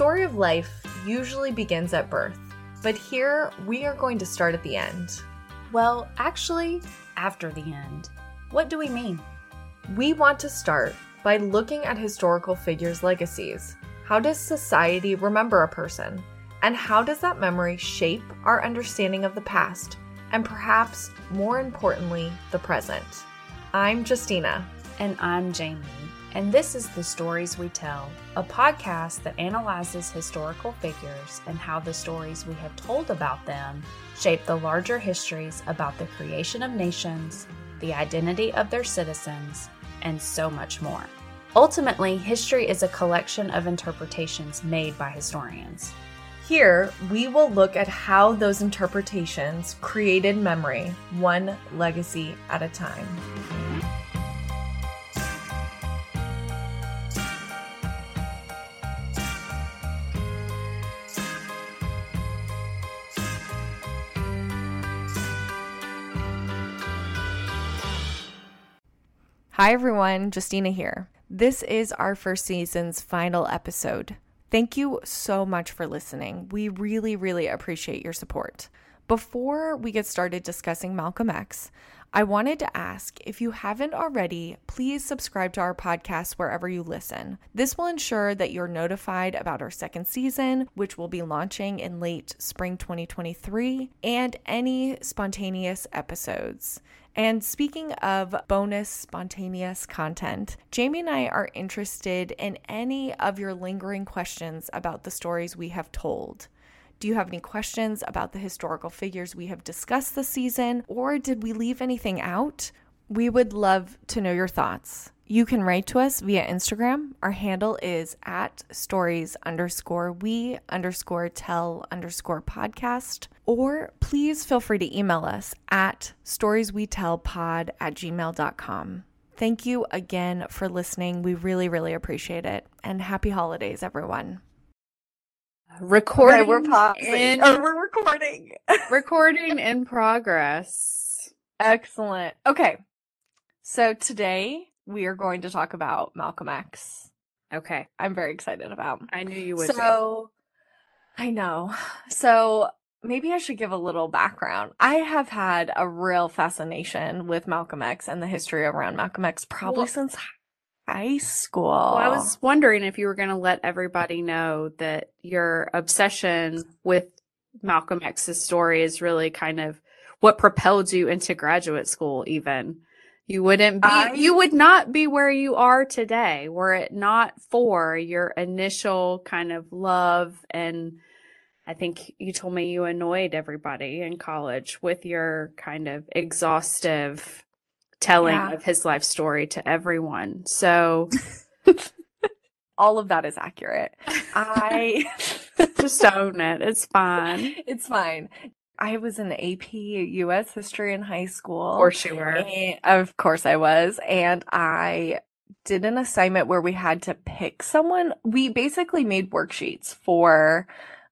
The story of life usually begins at birth, but here we are going to start at the end. Well, actually, after the end. What do we mean? We want to start by looking at historical figures' legacies. How does society remember a person? And how does that memory shape our understanding of the past? And perhaps more importantly, the present. I'm Justina. And I'm Jamie. And this is The Stories We Tell, a podcast that analyzes historical figures and how the stories we have told about them shape the larger histories about the creation of nations, the identity of their citizens, and so much more. Ultimately, history is a collection of interpretations made by historians. Here, we will look at how those interpretations created memory, one legacy at a time. Hi everyone, Justina here. This is our first season's final episode. Thank you so much for listening. We really, really appreciate your support. Before we get started discussing Malcolm X, I wanted to ask if you haven't already, please subscribe to our podcast wherever you listen. This will ensure that you're notified about our second season, which will be launching in late spring 2023, and any spontaneous episodes. And speaking of bonus spontaneous content, Jamie and I are interested in any of your lingering questions about the stories we have told. Do you have any questions about the historical figures we have discussed this season, or did we leave anything out? We would love to know your thoughts. You can write to us via Instagram. Our handle is at stories underscore we underscore tell underscore podcast. Or please feel free to email us at storieswetellpod at gmail.com. Thank you again for listening. We really, really appreciate it. And happy holidays, everyone. Recording. Okay, we're pausing. in- Or we're recording. recording in progress. Excellent. Okay. So today we are going to talk about Malcolm X. Okay. I'm very excited about. I knew you would. be. So I know. So maybe I should give a little background. I have had a real fascination with Malcolm X and the history around Malcolm X probably Well- since high school. Well, I was wondering if you were going to let everybody know that your obsession with Malcolm X's story is really kind of what propelled you into graduate school, even. You wouldn't be, I- you would not be where you are today were it not for your initial kind of love. And I think you told me you annoyed everybody in college with your kind of exhaustive telling Yeah. of his life story to everyone. So all of that is accurate. I just own it. It's fine. it's fine. I was in AP US history in high school. Of course you were. Of course I was. And I did an assignment where we had to pick someone. We basically made worksheets for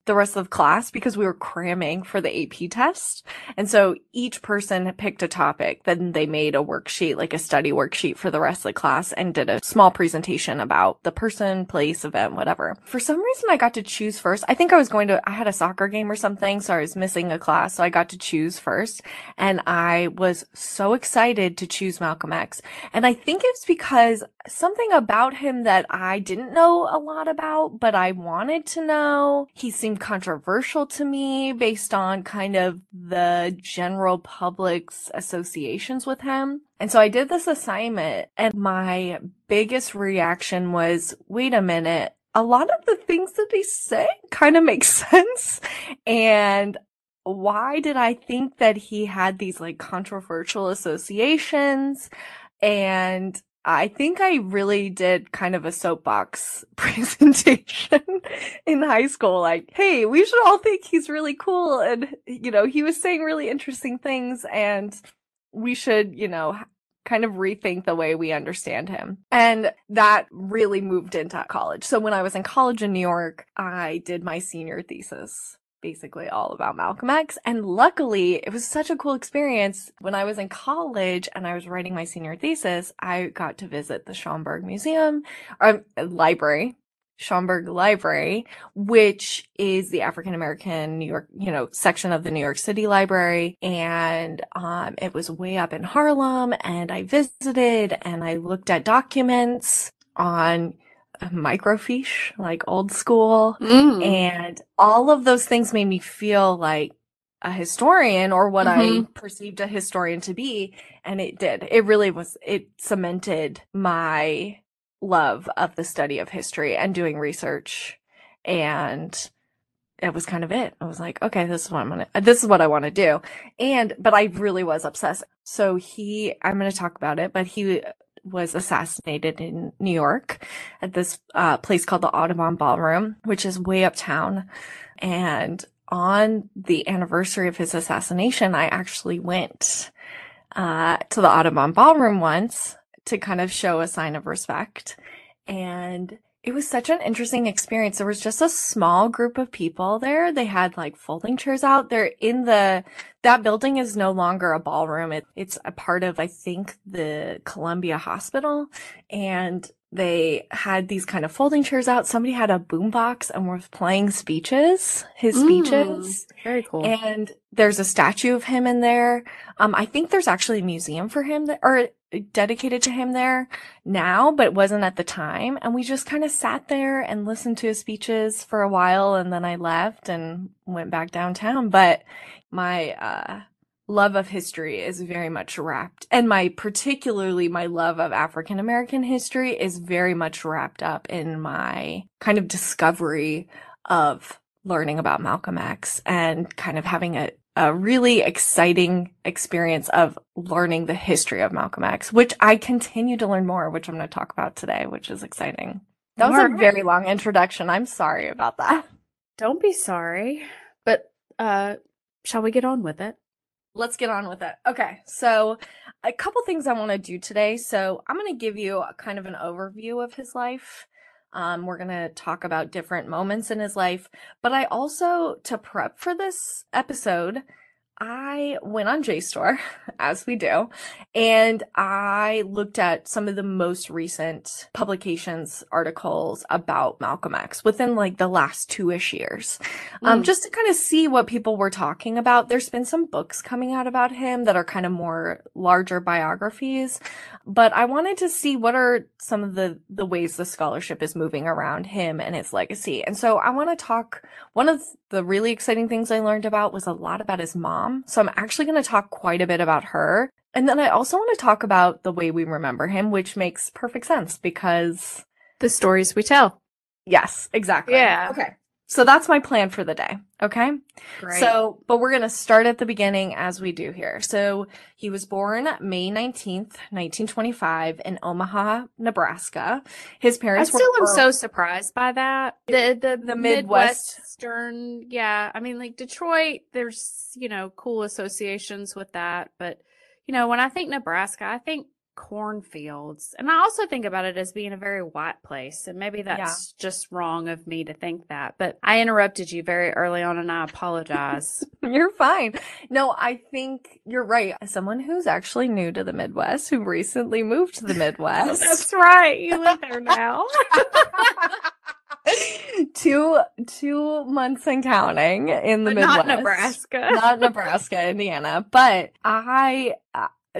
the rest of class because we were cramming for the AP test. And so each person picked a topic. Then they made a worksheet, like a study worksheet for the rest of the class and did a small presentation about the person, place, event, whatever. For some reason, I got to choose first. I think I was going to, I had a soccer game or something. So I was missing a class. So I got to choose first. And I was so excited to choose Malcolm X. And I think it's because something about him that I didn't know a lot about, but I wanted to know. He seemed controversial to me based on kind of the general public's associations with him. And so I did this assignment and my biggest reaction was, wait a minute. A lot of the things that he's saying kind of make sense. And why did I think that he had these like controversial associations? And I think I really did kind of a soapbox presentation in high school. Like, hey, we should all think he's really cool. And, you know, he was saying really interesting things and we should, you know, kind of rethink the way we understand him. And that really moved into college. So when I was in college in New York, I did my senior thesis basically all about Malcolm X. And luckily, it was such a cool experience. When I was in college and I was writing my senior thesis, I got to visit the Schomburg Museum or uh, library Schomburg Library, which is the African American New York, you know, section of the New York City Library. And um, it was way up in Harlem. And I visited and I looked at documents on microfiche, like old school. Mm. And all of those things made me feel like a historian or what I Mhm. perceived a historian to be. And it did. It really was, it cemented my love of the study of history and doing research. And it was kind of it. I was like, okay, this is what I'm gonna, this is what I want to do. And, but I really was obsessed. So he, I'm going to talk about it, but he was assassinated in New York at this uh, place called the Audubon Ballroom, which is way uptown. And on the anniversary of his assassination, I actually went uh, to the Audubon Ballroom once to kind of show a sign of respect. And it was such an interesting experience. There was just a small group of people there. They had like folding chairs out. They're in the, that building is no longer a ballroom. It, it's a part of, I think, the Columbia Hospital. And they had these kind of folding chairs out. Somebody had a boombox and was playing speeches, his Mm. speeches. Very cool. And there's a statue of him in there. Um, I think there's actually a museum for him that, or dedicated to him there now, but it wasn't at the time. And we just kind of sat there and listened to his speeches for a while. And then I left and went back downtown. But my, uh, love of history is very much wrapped and my particularly my love of African American history is very much wrapped up in my kind of discovery of learning about Malcolm X and kind of having a, a really exciting experience of learning the history of Malcolm X, which I continue to learn more, which I'm going to talk about today, which is exciting. That was a very long introduction. I'm sorry about that. Don't be sorry. But uh shall we get on with it? Let's get on with it. Okay, so a couple things I want to do today. So I'm going to give you a kind of an overview of his life. Um, we're going to talk about different moments in his life, but I also, to prep for this episode, I went on JSTOR, as we do, and I looked at some of the most recent publications, articles about Malcolm X within like the last two ish years um, Mm. just to kind of see what people were talking about. There's been some books coming out about him that are kind of more larger biographies, but I wanted to see what are some of the the ways the scholarship is moving around him and his legacy. And so I want to talk. One of the really exciting things I learned about was a lot about his mom. So I'm actually going to talk quite a bit about her. And then I also want to talk about the way we remember him, which makes perfect sense because The stories we tell. yes, exactly. Yeah. Okay. So that's my plan for the day. Okay. Great. So, but we're going to start at the beginning as we do here. So he was born May 19th, 1925 in Omaha, Nebraska. His parents I still am so surprised by that. The the, The Midwest. Midwestern, yeah. I mean, like Detroit, there's you know cool associations with that, but you know when I think Nebraska, I think cornfields, and I also think about it as being a very white place, and maybe that's just wrong of me to think that. But I interrupted you very early on, and I apologize. You're fine. No, I think you're right. As someone who's actually new to the Midwest, who recently moved to the oh, Midwest. that's right. You live there now. two two months and counting in the but Midwest. not Nebraska. not Nebraska, Indiana. But I,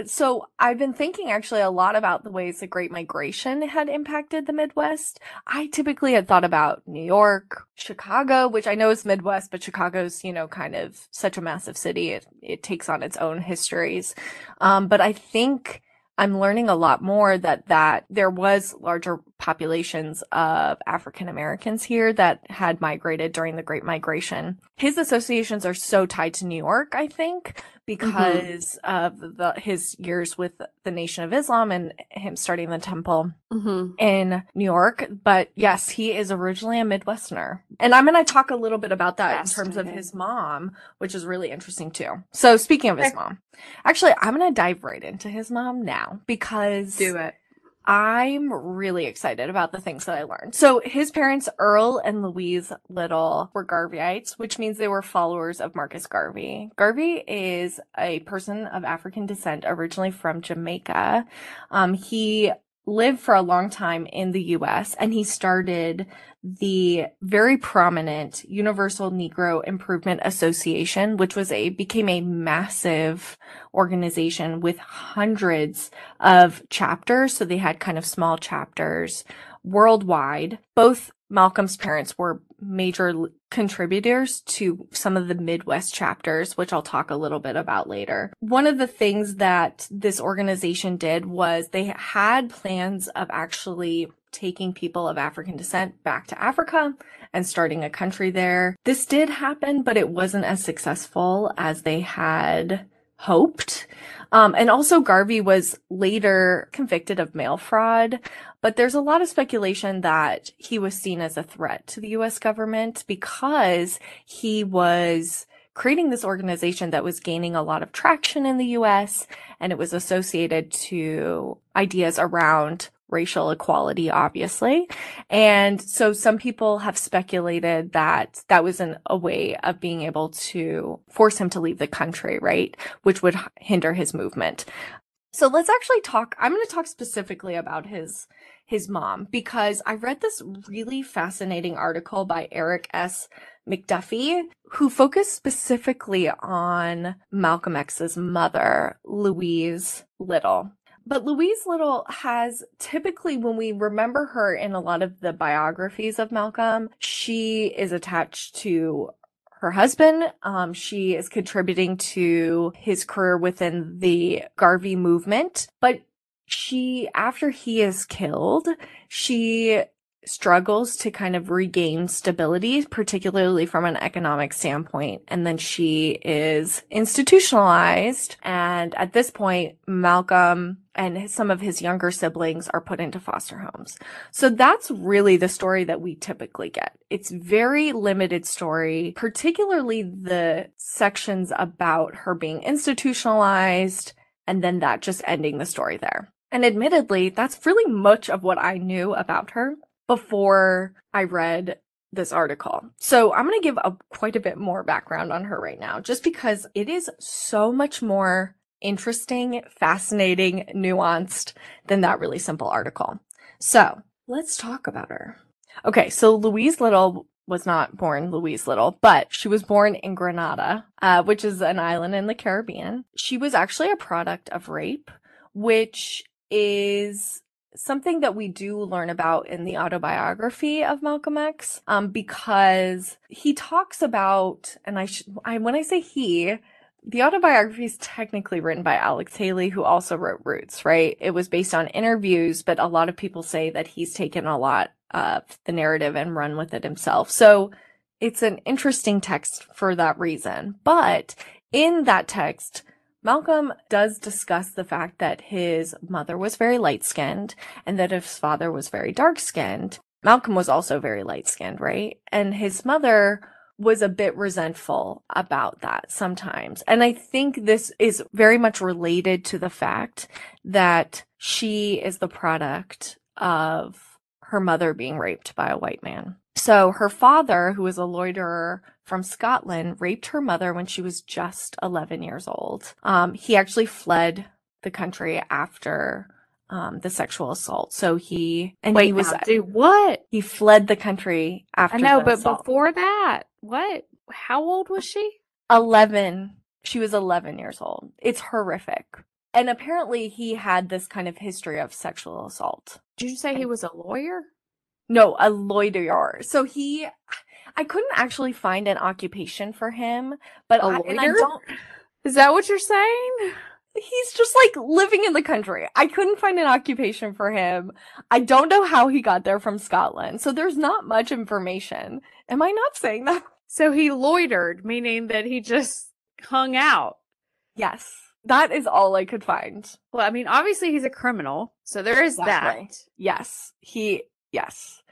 so I've been thinking actually a lot about the ways the Great Migration had impacted the Midwest. I typically had thought about New York, Chicago, which I know is Midwest, but Chicago's, you know, kind of such a massive city. It, it takes on its own histories. Um, but I think I'm learning a lot more that that there was larger populations of African Americans here that had migrated during the Great Migration. His associations are so tied to New York, I think, because of the his years with the Nation of Islam and him starting the temple hmm in New York. But yes, he is originally a Midwesterner. And I'm going to talk a little bit about that in terms of his mom, which is really interesting too. So speaking of his mom, actually, I'm going to dive right into his mom now because Do it. I'm really excited about the things that I learned. So his parents, Earl and Louise Little, were Garveyites, which means they were followers of Marcus Garvey. Garvey is a person of African descent, originally from Jamaica. Um, he lived for a long time in the US and he started the very prominent Universal Negro Improvement Association, which was a became a massive organization with hundreds of chapters. So they had kind of small chapters worldwide. Both Malcolm's parents were major contributors to some of the Midwest chapters, which I'll talk a little bit about later. One of the things that this organization did was they had plans of actually taking people of African descent back to Africa and starting a country there. This did happen, but it wasn't as successful as they had hoped. Um, and also Garvey was later convicted of mail fraud, but there's a lot of speculation that he was seen as a threat to the US government because he was creating this organization that was gaining a lot of traction in the US and it was associated to ideas around racial equality, obviously. And so some people have speculated that that was an, a way of being able to force him to leave the country, right? Which would hinder his movement. So let's actually talk, I'm going to talk specifically about his, his mom because I read this really fascinating article by Eric S. McDuffie, who focused specifically on Malcolm X's mother, Louise Little. But Louise Little has typically, when we remember her in a lot of the biographies of Malcolm, she is attached to her husband. Um, she is contributing to his career within the Garvey movement, but she, after he is killed, she struggles to kind of regain stability, particularly from an economic standpoint. And then she is institutionalized. And at this point, Malcolm and some of his younger siblings are put into foster homes. So that's really the story that we typically get. It's very limited story, particularly the sections about her being institutionalized and then that just ending the story there. And admittedly, that's really much of what I knew about her before I read this article. So I'm going to give a quite a bit more background on her right now, just because it is so much more interesting, fascinating, nuanced than that really simple article. So let's talk about her. Okay. So Louise Little was not born Louise Little, but she was born in Grenada, uh, which is an island in the Caribbean. She was actually a product of rape, which is something that we do learn about in the autobiography of Malcolm X, um, because he talks about, and I I, when I say he, the autobiography is technically written by Alex Haley, who also wrote Roots, right? It was based on interviews, but a lot of people say that he's taken a lot of the narrative and run with it himself. So it's an interesting text for that reason. But in that text, Malcolm does discuss the fact that his mother was very light skinned and that his father was very dark skinned. Malcolm was also very light skinned, right? And his mother was a bit resentful about that sometimes. And I think this is very much related to the fact that she is the product of her mother being raped by a white man. So her father, who was a loiterer from Scotland, raped her mother when she was just 11 years old. Um, he actually fled the country after um, the sexual assault. So he and Wait, he was now, do what? He fled the country after. I know, but assault. before that, what? How old was she? 11. She was 11 years old. It's horrific. And apparently he had this kind of history of sexual assault. Did you say he was a lawyer? No, a loiterer. So he, I couldn't actually find an occupation for him, but I, I don't. Is that what you're saying? He's just like living in the country. I couldn't find an occupation for him. I don't know how he got there from Scotland. So there's not much information. Am I not saying that? So he loitered, meaning that he just hung out. Yes. That is all I could find. Well, I mean, obviously he's a criminal. So there is exactly. that. Yes. He Yes.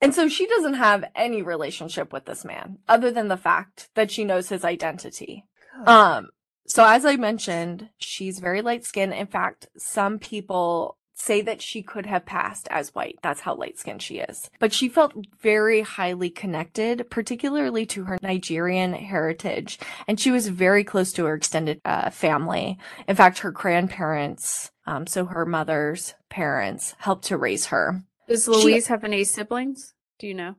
And so she doesn't have any relationship with this man other than the fact that she knows his identity. Good. Um, so as I mentioned, she's very light skinned. In fact, some people say that she could have passed as white. That's how light skinned she is. But she felt very highly connected, particularly to her Nigerian heritage. And she was very close to her extended uh, family. In fact, her grandparents, um, so her mother's parents, helped to raise her. Does Louise she, have any siblings? Do you know?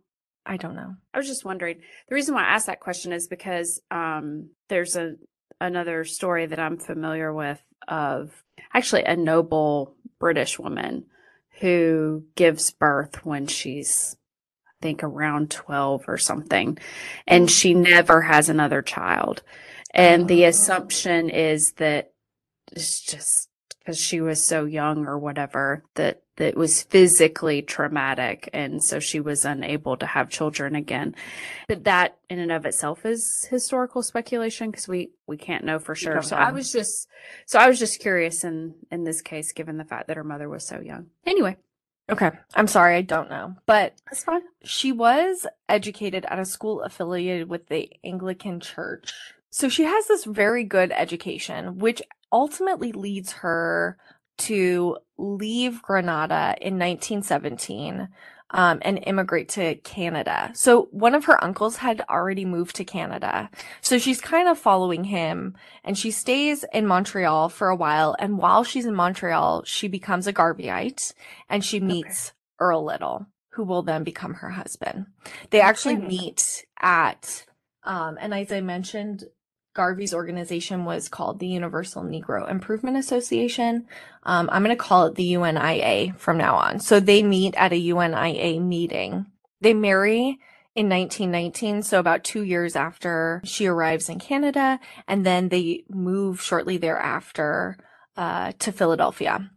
I don't know. I was just wondering. The reason why I asked that question is because um, there's a another story that I'm familiar with of actually a noble British woman who gives birth when she's, I think, around 12 or something, and she never has another child. And the oh. assumption is that it's just because she was so young or whatever that that was physically traumatic and so she was unable to have children again but that in and of itself is historical speculation because we we can't know for sure so know. i was just so i was just curious in in this case given the fact that her mother was so young anyway Okay. I'm sorry, I don't know. But that's fine. She was educated at a school affiliated with the Anglican Church. So she has this very good education, which ultimately leads her to leave Grenada in 1917 um, and immigrate to Canada. So one of her uncles had already moved to Canada. So she's kind of following him and she stays in Montreal for a while. And while she's in Montreal, she becomes a Garveyite and she meets okay. Earl Little, who will then become her husband. They actually meet at, um, and as I mentioned, Garvey's organization was called the Universal Negro Improvement Association. Um, I'm going to call it the UNIA from now on. So they meet at a UNIA meeting. They marry in 1919, so about two years after she arrives in Canada, and then they move shortly thereafter uh, to Philadelphia.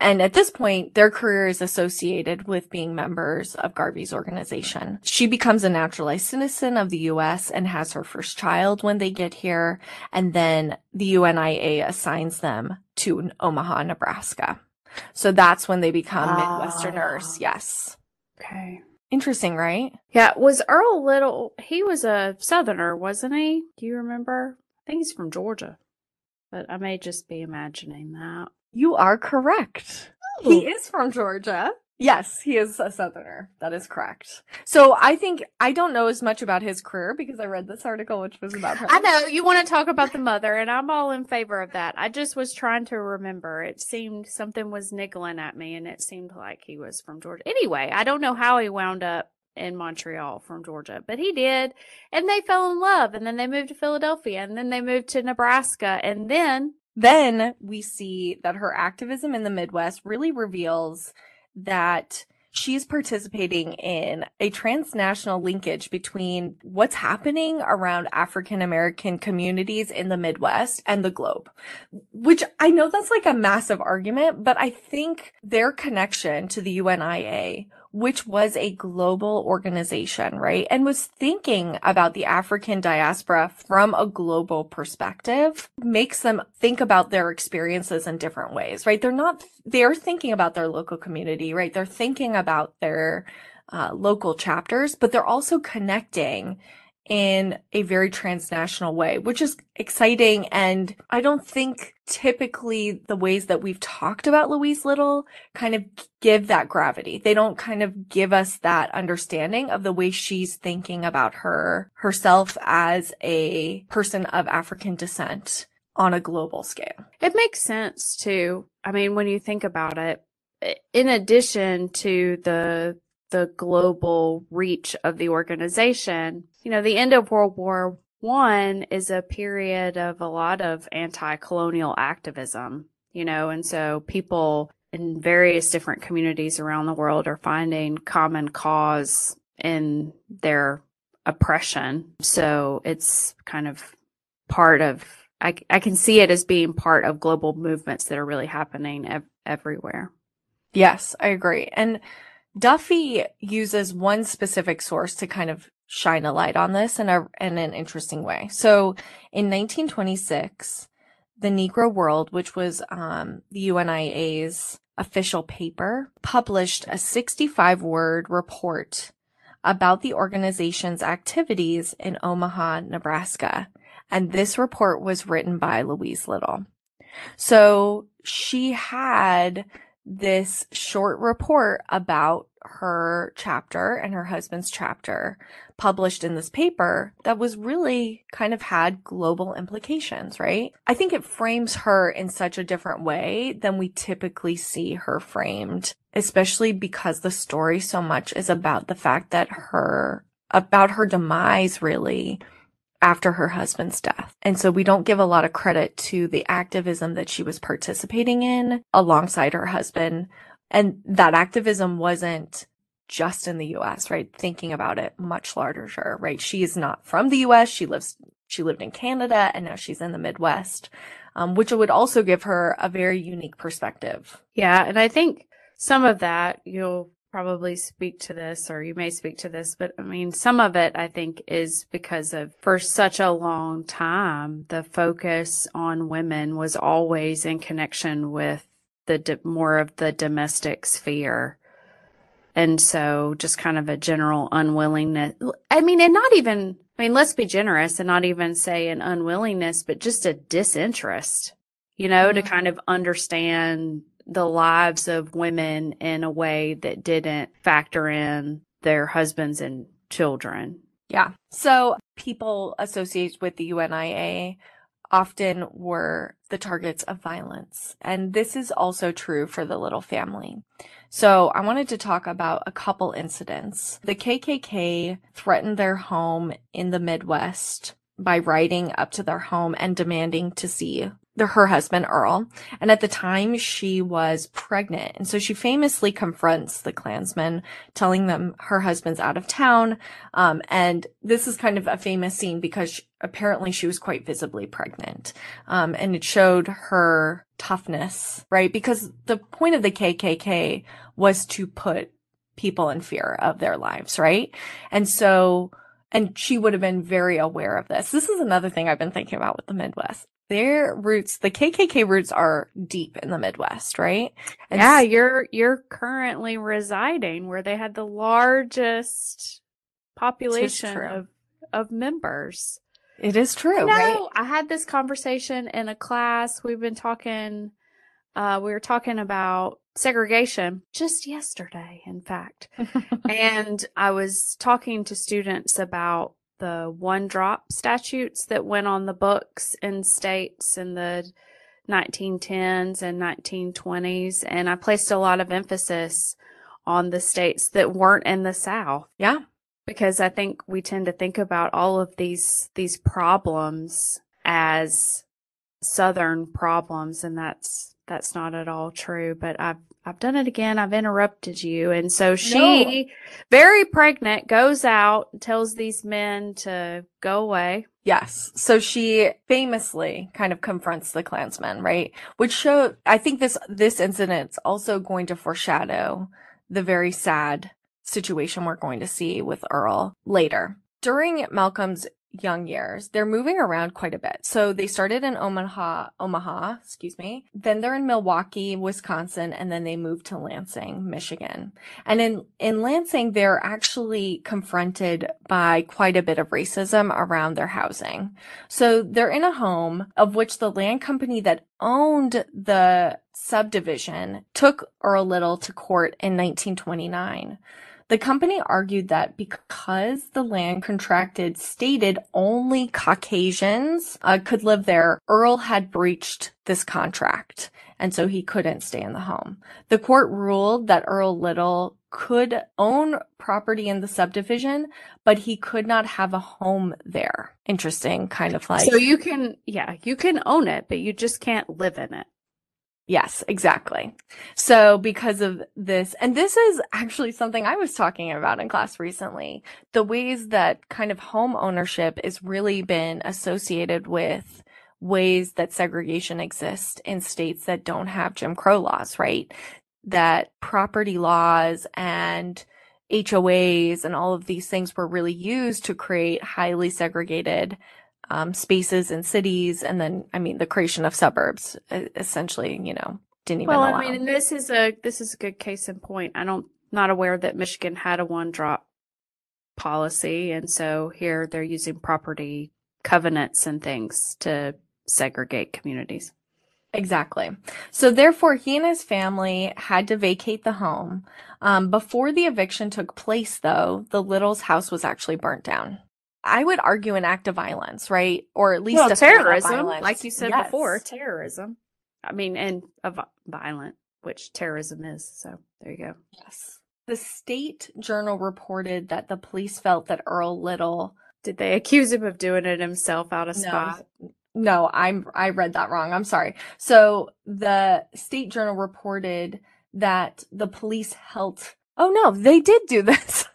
And at this point, their career is associated with being members of Garvey's organization. She becomes a naturalized citizen of the US and has her first child when they get here. And then the UNIA assigns them to Omaha, Nebraska. So that's when they become Midwesterners. Ah. Yes. Okay. Interesting, right? Yeah. Was Earl Little, he was a Southerner, wasn't he? Do you remember? I think he's from Georgia, but I may just be imagining that. You are correct. Oh. He is from Georgia. Yes, he is a Southerner. That is correct. So I think I don't know as much about his career because I read this article, which was about her. I know you want to talk about the mother, and I'm all in favor of that. I just was trying to remember. It seemed something was niggling at me, and it seemed like he was from Georgia. Anyway, I don't know how he wound up in Montreal from Georgia, but he did. And they fell in love, and then they moved to Philadelphia, and then they moved to Nebraska, and then then we see that her activism in the Midwest really reveals that she's participating in a transnational linkage between what's happening around African American communities in the Midwest and the globe, which I know that's like a massive argument, but I think their connection to the UNIA which was a global organization, right? And was thinking about the African diaspora from a global perspective makes them think about their experiences in different ways, right? They're not, they're thinking about their local community, right? They're thinking about their uh, local chapters, but they're also connecting in a very transnational way, which is exciting. And I don't think typically the ways that we've talked about Louise Little kind of give that gravity. They don't kind of give us that understanding of the way she's thinking about her herself as a person of African descent on a global scale. It makes sense too. I mean, when you think about it, in addition to the the global reach of the organization, you know, the end of World War One is a period of a lot of anti-colonial activism, you know, and so people in various different communities around the world are finding common cause in their oppression. So it's kind of part of I, I can see it as being part of global movements that are really happening ev- everywhere. Yes, I agree. And Duffy uses one specific source to kind of shine a light on this in, a, in an interesting way. So in 1926, the Negro World, which was um, the UNIA's official paper, published a 65 word report about the organization's activities in Omaha, Nebraska. And this report was written by Louise Little. So she had this short report about her chapter and her husband's chapter published in this paper that was really kind of had global implications, right? I think it frames her in such a different way than we typically see her framed, especially because the story so much is about the fact that her, about her demise really after her husband's death. And so we don't give a lot of credit to the activism that she was participating in alongside her husband. And that activism wasn't just in the US, right? Thinking about it much larger, right? She is not from the US. She lives, she lived in Canada and now she's in the Midwest, um, which would also give her a very unique perspective. Yeah. And I think some of that you'll probably speak to this or you may speak to this, but I mean, some of it I think is because of for such a long time, the focus on women was always in connection with the more of the domestic sphere and so just kind of a general unwillingness. I mean, and not even, I mean, let's be generous and not even say an unwillingness, but just a disinterest, you know, mm-hmm. to kind of understand the lives of women in a way that didn't factor in their husbands and children. Yeah. So people associated with the UNIA often were the targets of violence. And this is also true for the Little family. So I wanted to talk about a couple incidents. The KKK threatened their home in the Midwest by riding up to their home and demanding to see the, her husband Earl. And at the time she was pregnant. And so she famously confronts the Klansmen, telling them her husband's out of town. Um, and this is kind of a famous scene because she, apparently she was quite visibly pregnant. Um, and it showed her toughness, right? Because the point of the KKK was to put people in fear of their lives, right? And so, and she would have been very aware of this. This is another thing I've been thinking about with the Midwest their roots, the KKK roots are deep in the Midwest, right? And yeah, you're you're currently residing where they had the largest population of of members. It is true, no, right? I had this conversation in a class. We've been talking uh, we were talking about segregation just yesterday, in fact. and I was talking to students about the one drop statutes that went on the books in states in the 1910s and 1920s. And I placed a lot of emphasis on the states that weren't in the South. Yeah. Because I think we tend to think about all of these, these problems as Southern problems. And that's, that's not at all true. But I've I've done it again. I've interrupted you. And so she, no. very pregnant, goes out, tells these men to go away. Yes. So she famously kind of confronts the Klansmen, right? Which show, I think this, this incident's also going to foreshadow the very sad situation we're going to see with Earl later. During Malcolm's young years, they're moving around quite a bit. So they started in Omaha, Omaha, excuse me. Then they're in Milwaukee, Wisconsin, and then they moved to Lansing, Michigan. And in, in Lansing, they're actually confronted by quite a bit of racism around their housing. So they're in a home of which the land company that owned the subdivision took Earl Little to court in 1929. The company argued that because the land contracted stated only Caucasians uh, could live there, Earl had breached this contract, and so he couldn't stay in the home. The court ruled that Earl Little could own property in the subdivision, but he could not have a home there. Interesting, kind of like. So you can, yeah, you can own it, but you just can't live in it. Yes, exactly. So because of this, and this is actually something I was talking about in class recently, the ways that kind of home ownership is really been associated with ways that segregation exists in states that don't have Jim Crow laws, right? That property laws and HOAs and all of these things were really used to create highly segregated um, spaces in cities, and then I mean the creation of suburbs. Essentially, you know, didn't even. Well, allow. I mean, this is a this is a good case in point. I don't not aware that Michigan had a one drop policy, and so here they're using property covenants and things to segregate communities. Exactly. So therefore, he and his family had to vacate the home. Um, before the eviction took place, though, the Littles' house was actually burnt down. I would argue an act of violence, right? Or at least well, a threat of terrorism, violence. like you said Yes. before, terrorism. I mean, and a violent, which terrorism is. So there you go. Yes. The State Journal reported that the police felt that Earl Little. Did they accuse him of doing it himself out of No. spot? No, I'm I read that wrong. I'm sorry. So the State Journal reported that the police held. Oh no, they did do this.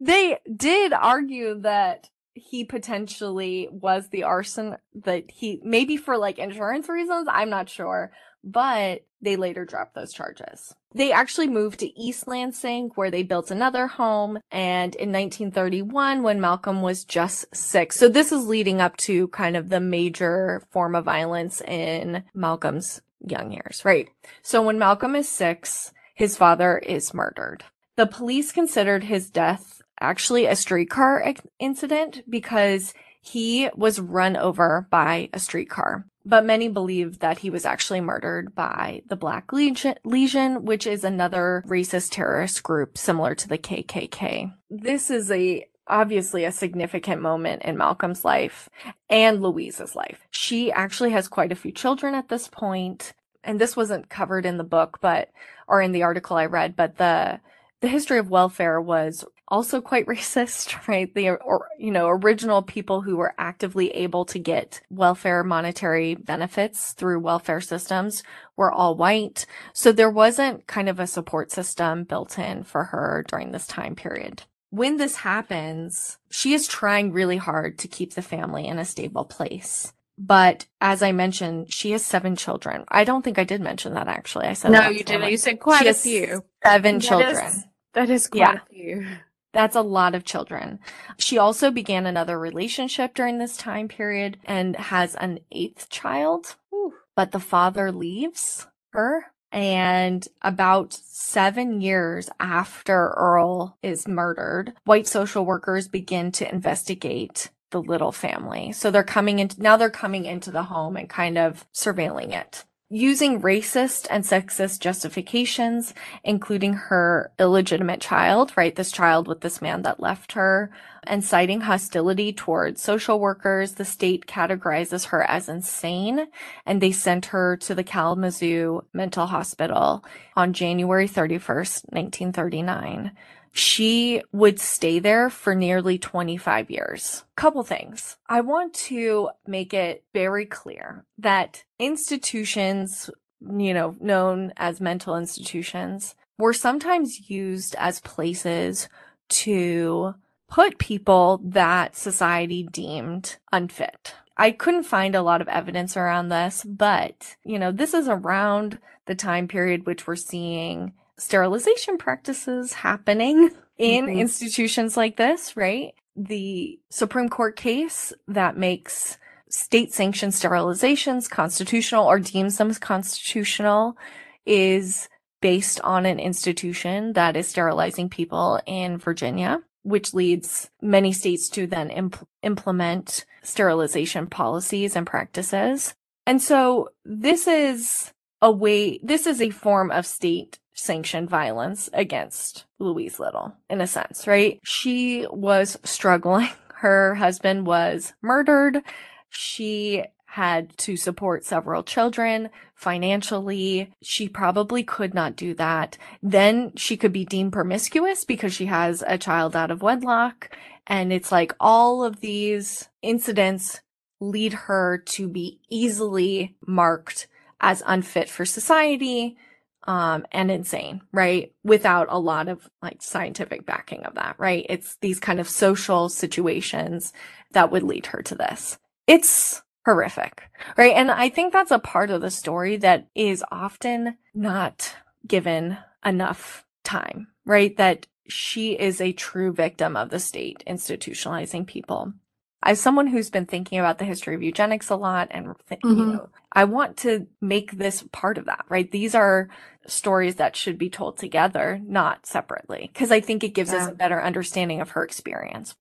They did argue that he potentially was the arson that he maybe for like insurance reasons, I'm not sure, but they later dropped those charges. They actually moved to East Lansing where they built another home and in 1931 when Malcolm was just 6. So this is leading up to kind of the major form of violence in Malcolm's young years, right? So when Malcolm is 6, his father is murdered. The police considered his death actually a streetcar incident because he was run over by a streetcar. But many believe that he was actually murdered by the Black Legion, Legion, which is another racist terrorist group similar to the KKK. This is a obviously a significant moment in Malcolm's life and Louise's life. She actually has quite a few children at this point, and this wasn't covered in the book, but or in the article I read, but the the history of welfare was also quite racist, right? The or you know original people who were actively able to get welfare monetary benefits through welfare systems were all white, so there wasn't kind of a support system built in for her during this time period. When this happens, she is trying really hard to keep the family in a stable place. But as I mentioned, she has seven children. I don't think I did mention that actually. I said No, you didn't. You said quite She a few. Seven That children. is- That is quite Yeah. a few. That's a lot of children. She also began another relationship during this time period and has an eighth child, but the father leaves her. And about seven years after Earl is murdered, white social workers begin to investigate the Little family. So they're coming into, now they're coming into the home and kind of surveilling it. Using racist and sexist justifications, including her illegitimate child, right? This child with this man that left her, and citing hostility towards social workers, the state categorizes her as insane, and they sent her to the Kalamazoo Mental Hospital on January 31st, 1939. She would stay there for nearly 25 years. Couple things. I want to make it very clear that institutions, you know, known as mental institutions, were sometimes used as places to put people that society deemed unfit. I couldn't find a lot of evidence around this, but, you know, this is around the time period which we're seeing sterilization practices happening in Mhm. institutions like this, right? The Supreme Court case that makes state sanctioned sterilizations constitutional or deems them constitutional is based on an institution that is sterilizing people in Virginia, which leads many states to then impl- implement sterilization policies and practices. And so this is a way, this is a form of state sanctioned violence against Louise Little, in a sense, right? She was struggling. Her husband was murdered. She had to support several children financially. She probably could not do that. Then she could be deemed promiscuous because she has a child out of wedlock. And it's like all of these incidents lead her to be easily marked as unfit for society um and insane right? Without a lot of like scientific backing of that right? It's these kind of social situations that would lead her to this. It's horrific right? And i think that's a part of the story that is often not given enough time right? That she is a true victim of the state institutionalizing people. As someone who's been thinking about the history of eugenics a lot and you Mhm. know i want to make this part of that right these are stories that should be told together not separately because i think it gives us a better understanding of her experience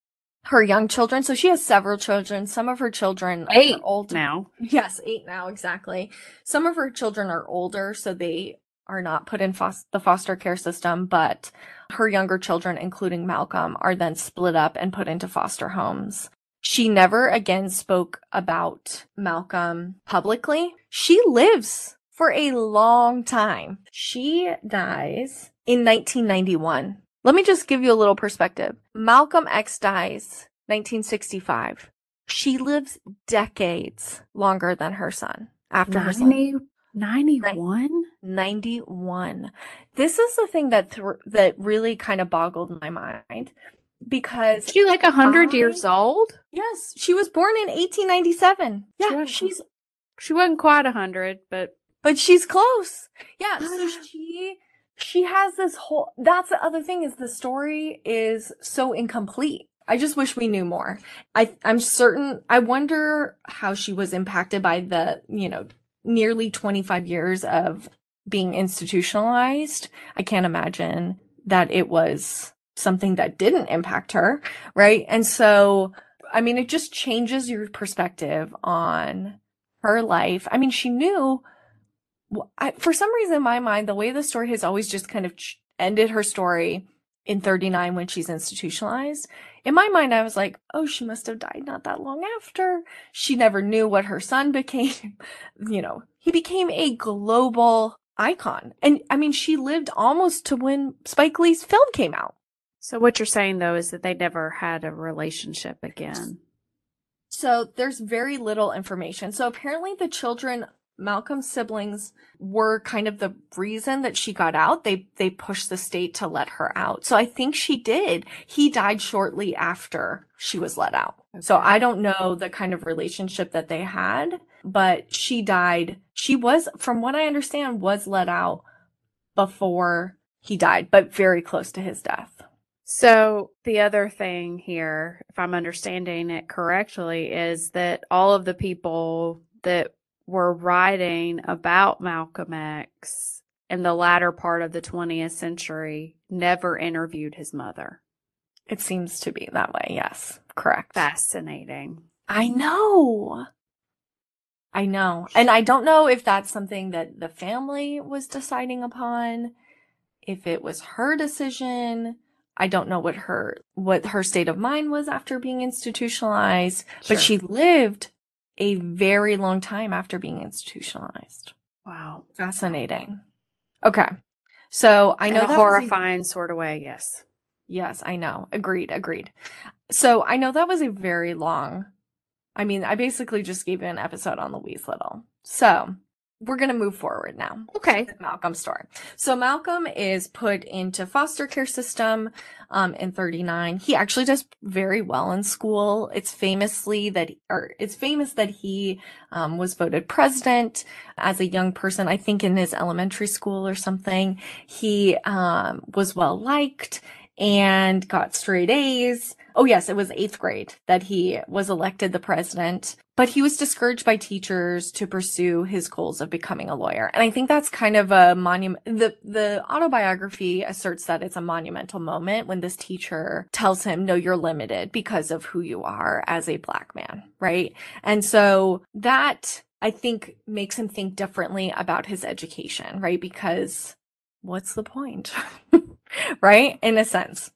her young children. So she has several children. Some of her children Eight are old now. Yes, eight now, exactly. Some of her children are older, so they are not put in fos- the foster care system, but her younger children, including Malcolm, are then split up and put into foster homes. She never again spoke about Malcolm publicly. She lives for a long time. She dies in 1991. Let me just give you a little perspective. Malcolm X dies 1965. She lives decades longer than her son after her son. 90, 91? 91. This is the thing that thr that really kind of boggled my mind because She like a hundred years old? yes, she was born in 1897. Yeah, was. she's She wasn't quite a hundred, but but she's close. Yeah, so she she has this whole that's the other thing is the story is so incomplete. I just wish we knew more. I I'm certain I wonder how she was impacted by the, you know, nearly 25 years of being institutionalized. I can't imagine that it was something that didn't impact her, right? And so I mean it just changes your perspective on her life. I mean, she knew I, for some reason in my mind, the way the story has always just kind of ended her story in 39 when she's institutionalized. In my mind, I was like, oh, she must have died not that long after. She never knew what her son became. you know, he became a global icon. And I mean, she lived almost to when Spike Lee's film came out. So what you're saying though is that they never had a relationship again. So there's very little information. So apparently the children, Malcolm's siblings were kind of the reason that she got out. They, they pushed the state to let her out. So I think she did. He died shortly after she was let out. So I don't know the kind of relationship that they had, but she died. She was, from what I understand, was let out before he died, but very close to his death. So the other thing here, if I'm understanding it correctly, is that all of the people that were writing about Malcolm X in the latter part of the 20th century never interviewed his mother. It seems to be that way. Yes. Correct. Fascinating. I know. I know. And I don't know if that's something that the family was deciding upon, if it was her decision. I don't know what her what her state of mind was after being institutionalized, Sure. but she lived a very long time after being institutionalized. Wow. Fascinating. Okay. So I In know a that was a- horrifying sort of way, yes. Yes, I know. Agreed, agreed. So I know that was a very long. I mean, I basically just gave you an episode on Louise Little. So we're going to move forward now. Okay. Malcolm's story. So Malcolm is put into foster care system um, in 39. He actually does very well in school. It's famously that, or it's famous that he um, was voted president as a young person. I think in his elementary school or something. He um, was well liked and got straight A's. Oh yes, it was eighth grade that he was elected the president, but he was discouraged by teachers to pursue his goals of becoming a lawyer. And I think that's kind of a monument. The, the autobiography asserts that it's a monumental moment when this teacher tells him, no, you're limited because of who you are as a black man. Right. And so that I think makes him think differently about his education. Right. Because what's the point? right? In a sense.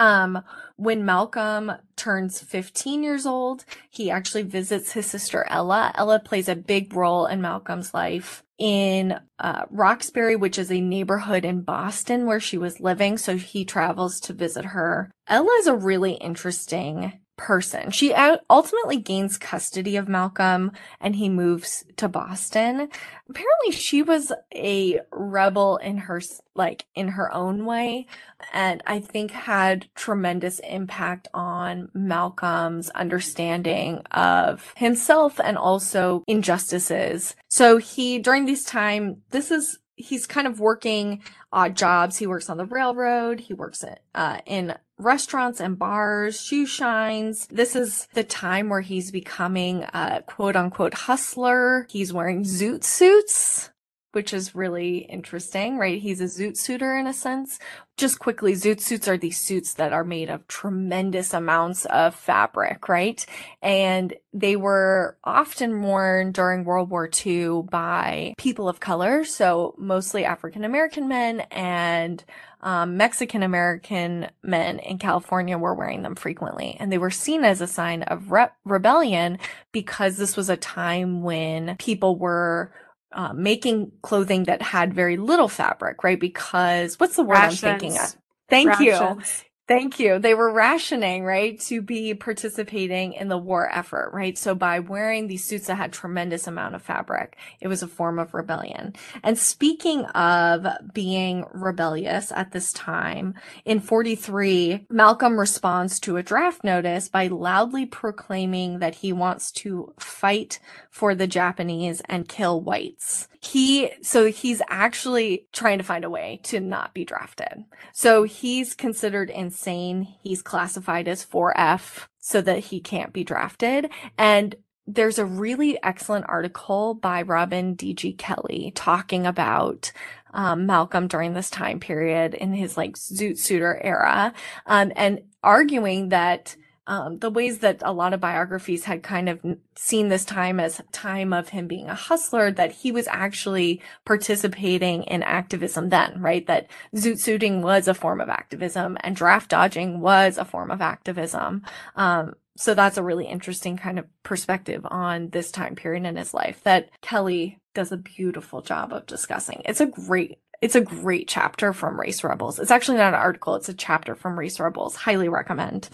Um, when Malcolm turns 15 years old, he actually visits his sister Ella. Ella plays a big role in Malcolm's life in uh, Roxbury, which is a neighborhood in Boston where she was living. So he travels to visit her. Ella is a really interesting person. She ultimately gains custody of Malcolm and he moves to Boston. Apparently she was a rebel in her like in her own way and I think had tremendous impact on Malcolm's understanding of himself and also injustices. So he during this time this is he's kind of working odd jobs. He works on the railroad, he works at, uh, in restaurants and bars, shoe shines. This is the time where he's becoming a quote unquote hustler. He's wearing zoot suits. Which is really interesting, right? He's a zoot suiter in a sense. Just quickly, zoot suits are these suits that are made of tremendous amounts of fabric, right? And they were often worn during World War II by people of color, so mostly African American men and um, Mexican American men in California were wearing them frequently, and they were seen as a sign of re- rebellion because this was a time when people were uh, making clothing that had very little fabric, right? Because what's the word Rations. I'm thinking of? Thank Rations. you. Thank you. They were rationing, right, to be participating in the war effort, right? So by wearing these suits that had tremendous amount of fabric, it was a form of rebellion. And speaking of being rebellious at this time, in 43, Malcolm responds to a draft notice by loudly proclaiming that he wants to fight for the Japanese and kill whites he so he's actually trying to find a way to not be drafted. So he's considered insane. He's classified as 4F so that he can't be drafted. And there's a really excellent article by Robin D.G. Kelley talking about um, Malcolm during this time period in his like zoot suiter era, um, and arguing that um, the ways that a lot of biographies had kind of seen this time as time of him being a hustler, that he was actually participating in activism then, right? That zoot suiting was a form of activism and draft dodging was a form of activism. Um, so that's a really interesting kind of perspective on this time period in his life that Kelley does a beautiful job of discussing. It's a great it's a great chapter from Race Rebels. It's actually not an article, it's a chapter from Race Rebels. Highly recommend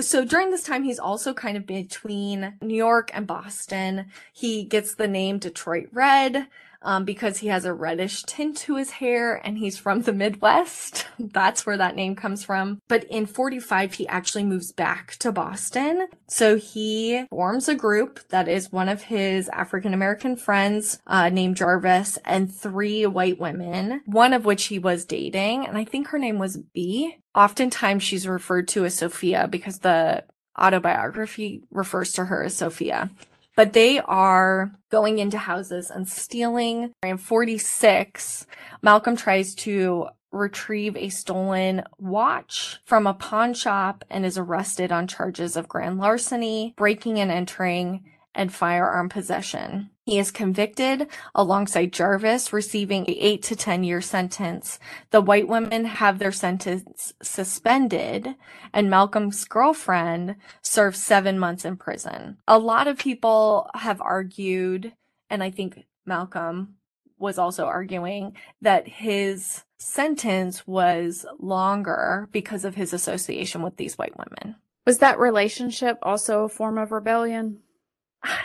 so during this time, he's also kind of between New York and Boston. He gets the name Detroit Red um, because he has a reddish tint to his hair and he's from the Midwest. That's where that name comes from. But in 45, he actually moves back to Boston. So he forms a group that is one of his African American friends uh, named Jarvis and three white women, one of which he was dating. And I think her name was B. Oftentimes she's referred to as Sophia because the autobiography refers to her as Sophia but they are going into houses and stealing. In 46, Malcolm tries to retrieve a stolen watch from a pawn shop and is arrested on charges of grand larceny, breaking and entering, and firearm possession. He is convicted alongside Jarvis, receiving a 8 to 10 year sentence. The white women have their sentence suspended, and Malcolm's girlfriend serves seven months in prison. A lot of people have argued, and I think Malcolm was also arguing, that his sentence was longer because of his association with these white women. Was that relationship also a form of rebellion?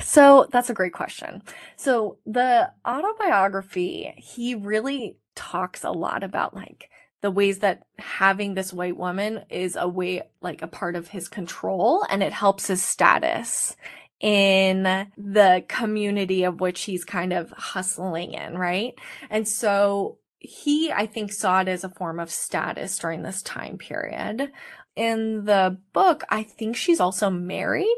So that's a great question. So the autobiography, he really talks a lot about like the ways that having this white woman is a way, like a part of his control and it helps his status in the community of which he's kind of hustling in, right? And so he, I think, saw it as a form of status during this time period. In the book, I think she's also married.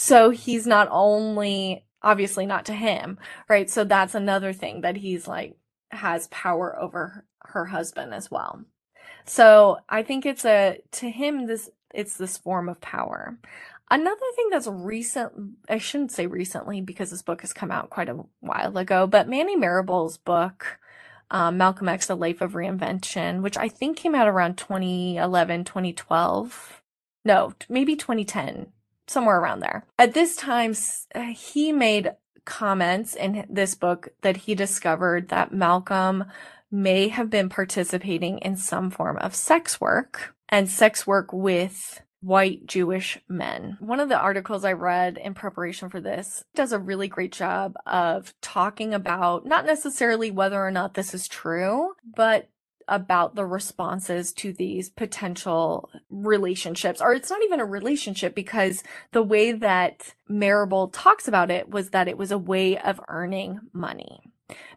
So he's not only obviously not to him, right? So that's another thing that he's like has power over her husband as well. So I think it's a to him this it's this form of power. Another thing that's recent, I shouldn't say recently because this book has come out quite a while ago, but Manning Marable's book, um, Malcolm X, The Life of Reinvention, which I think came out around 2011, 2012. No, maybe 2010 somewhere around there. At this time, uh, he made comments in this book that he discovered that Malcolm may have been participating in some form of sex work and sex work with white Jewish men. One of the articles I read in preparation for this does a really great job of talking about not necessarily whether or not this is true, but about the responses to these potential relationships, or it's not even a relationship because the way that Marable talks about it was that it was a way of earning money.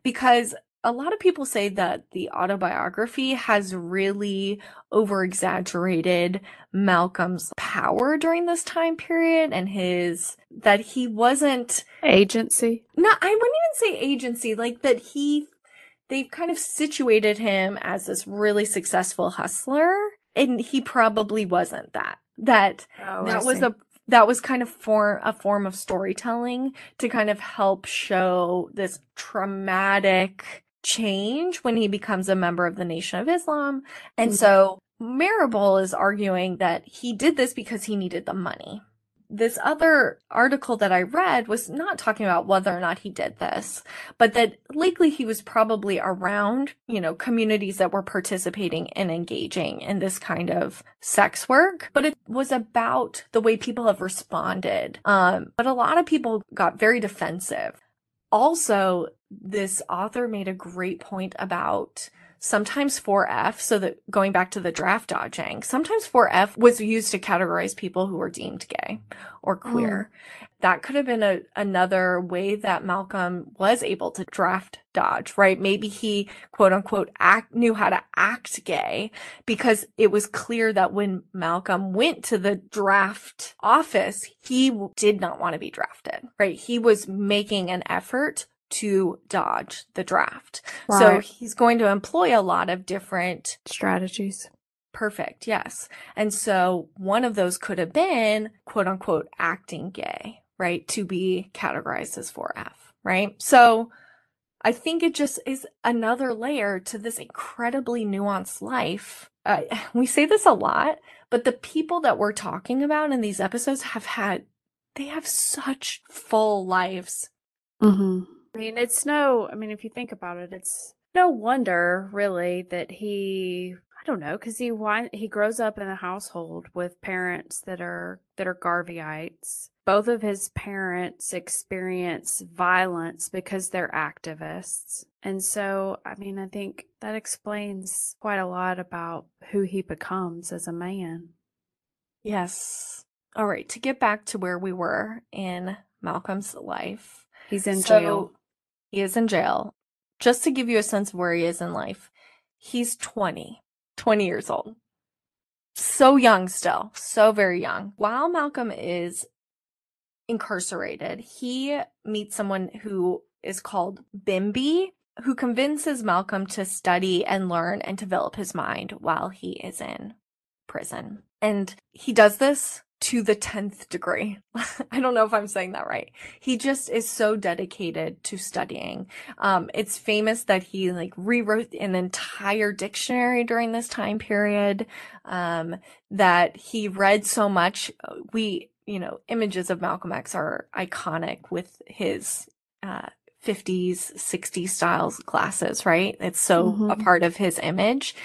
Because a lot of people say that the autobiography has really over exaggerated Malcolm's power during this time period and his that he wasn't agency. No, I wouldn't even say agency, like that he they've kind of situated him as this really successful hustler and he probably wasn't that that Oh, that was a that was kind of for a form of storytelling to kind of help show this traumatic change when he becomes a member of the Nation of Islam. And Mhm. so Marable is arguing that he did this because he needed the money. This other article that I read was not talking about whether or not he did this, but that likely he was probably around, you know, communities that were participating and engaging in this kind of sex work. But it was about the way people have responded. Um, but a lot of people got very defensive. Also, this author made a great point about sometimes 4F, so that going back to the draft dodging, sometimes 4F was used to categorize people who were deemed gay or queer. Mm. That could have been a, another way that Malcolm was able to draft dodge, right? Maybe he quote unquote act, knew how to act gay because it was clear that when Malcolm went to the draft office, he did not want to be drafted, right? He was making an effort to dodge the draft. So he's going to employ a lot of different strategies. Perfect. Yes. And so one of those could have been quote unquote acting gay, right? To be categorized as 4F, right? So I think it just is another layer to this incredibly nuanced life. Uh, we say this a lot, but the people that we're talking about in these episodes have had, they have such full lives. Mm-hmm. I mean, it's no, I mean, if you think about it, it's no wonder really that he, I don't know, because he he grows up in a household with parents that are that are Garveyites. Both of his parents experience violence because they're activists. And so, I mean, I think that explains quite a lot about who he becomes as a man. Yes. All right. To get back to where we were in Malcolm's life. He's in So, jail. He is in jail. Just to give you a sense of where he is in life, he's 20, 20 years old. So young still, so very young. While Malcolm is incarcerated, he meets someone who is called Bimbi, who convinces Malcolm to study and learn and develop his mind while he is in prison. And he does this to the 10th degree. I don't know if I'm saying that right. He just is so dedicated to studying. Um, it's famous that he like rewrote an entire dictionary during this time period. Um, that he read so much. We, you know, images of Malcolm X are iconic with his, uh, 50s, 60s styles glasses, right? It's so a Mhm. part of his image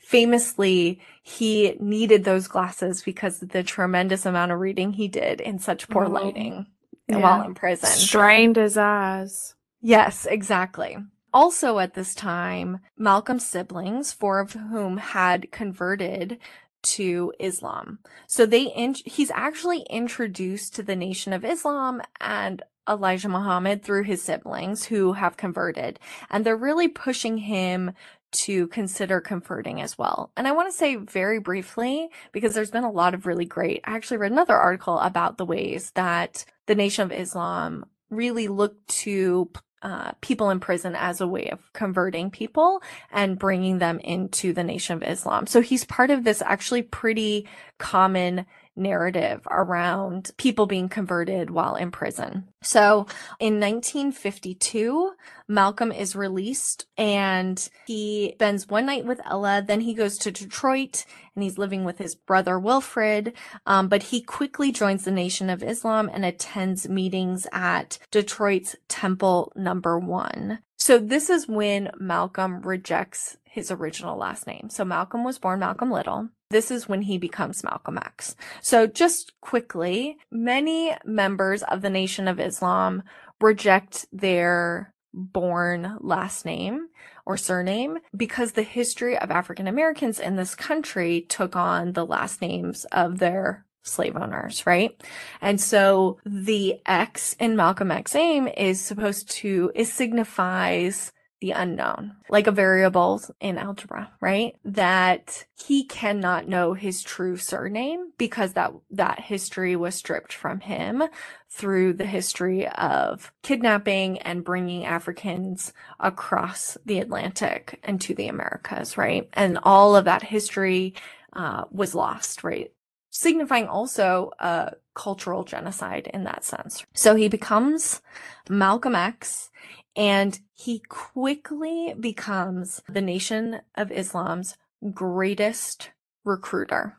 famously he needed those glasses because of the tremendous amount of reading he did in such poor Oh, lighting yeah. while in prison. Strained his eyes. Yes, exactly. Also at this time, Malcolm's siblings, four of whom had converted to Islam. So they in- he's actually introduced to the Nation of Islam and Elijah Muhammad through his siblings who have converted. And they're really pushing him to consider converting as well. And I want to say very briefly, because there's been a lot of really great, I actually read another article about the ways that the Nation of Islam really looked to uh, people in prison as a way of converting people and bringing them into the Nation of Islam. So he's part of this actually pretty common narrative around people being converted while in prison. So in 1952, Malcolm is released and he spends one night with Ella. Then he goes to Detroit and he's living with his brother Wilfred. Um, but he quickly joins the Nation of Islam and attends meetings at Detroit's Temple Number One. So this is when Malcolm rejects his original last name. So Malcolm was born Malcolm Little. This is when he becomes Malcolm X. So just quickly, many members of the Nation of Islam reject their born last name or surname because the history of African Americans in this country took on the last names of their slave owners, right? And so the X in Malcolm X name is supposed to, it signifies the unknown, like a variable in algebra, right? That he cannot know his true surname because that, that history was stripped from him through the history of kidnapping and bringing Africans across the Atlantic and to the Americas, right? And all of that history uh, was lost, right? Signifying also a cultural genocide in that sense. So he becomes Malcolm X and he quickly becomes the Nation of Islam's greatest recruiter.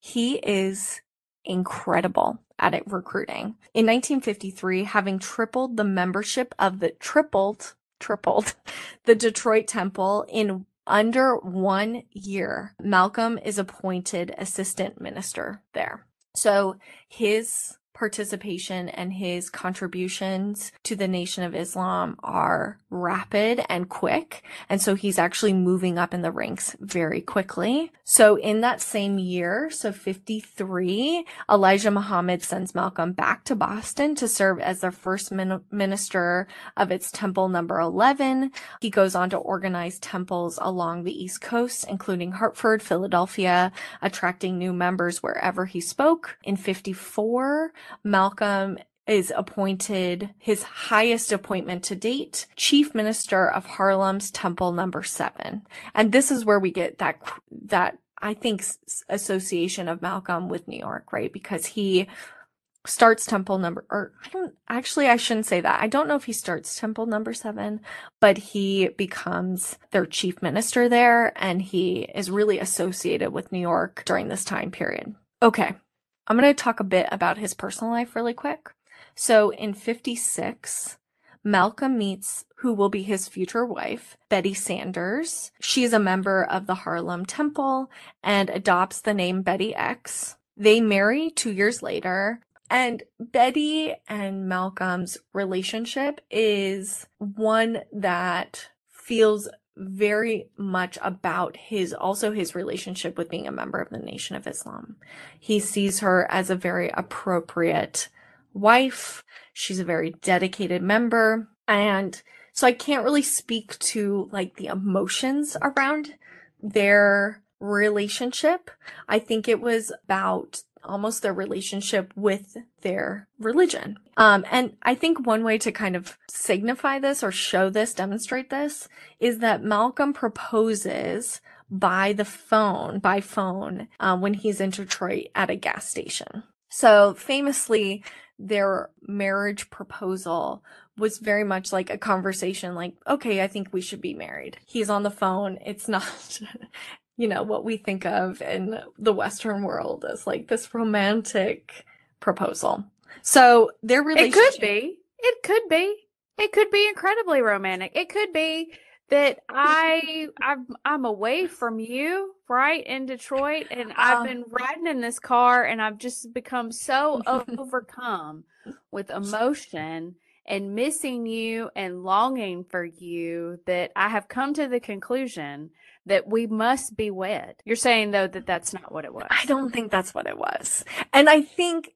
He is incredible at it recruiting. In 1953, having tripled the membership of the tripled, tripled the Detroit Temple in under one year, Malcolm is appointed assistant minister there. So his participation and his contributions to the Nation of Islam are rapid and quick. And so he's actually moving up in the ranks very quickly. So in that same year, so 53, Elijah Muhammad sends Malcolm back to Boston to serve as the first min- minister of its temple number 11. He goes on to organize temples along the East Coast, including Hartford, Philadelphia, attracting new members wherever he spoke. In 54, Malcolm is appointed his highest appointment to date, chief minister of Harlem's Temple number 7. And this is where we get that that I think association of Malcolm with New York, right? Because he starts temple number or I don't actually I shouldn't say that. I don't know if he starts temple number 7, but he becomes their chief minister there and he is really associated with New York during this time period. Okay. I'm going to talk a bit about his personal life really quick. So in 56, Malcolm meets who will be his future wife, Betty Sanders. She's a member of the Harlem Temple and adopts the name Betty X. They marry two years later. And Betty and Malcolm's relationship is one that feels very much about his also his relationship with being a member of the Nation of Islam. He sees her as a very appropriate wife. She's a very dedicated member. And so I can't really speak to like the emotions around their relationship. I think it was about almost their relationship with their religion. Um, and I think one way to kind of signify this or show this, demonstrate this, is that Malcolm proposes by the phone, by phone, uh, when he's in Detroit at a gas station. So famously, their marriage proposal was very much like a conversation like, okay, I think we should be married. He's on the phone. It's not, you know, what we think of in the Western world as like this romantic proposal. So their relationship. It could be. It could be. It could be incredibly romantic. It could be that I I'm I'm away from you, right, in Detroit, and I've um been riding in this car and I've just become so overcome with emotion and missing you and longing for you that I have come to the conclusion that we must be wed. You're saying though that that's not what it was. I don't think that's what it was. And I think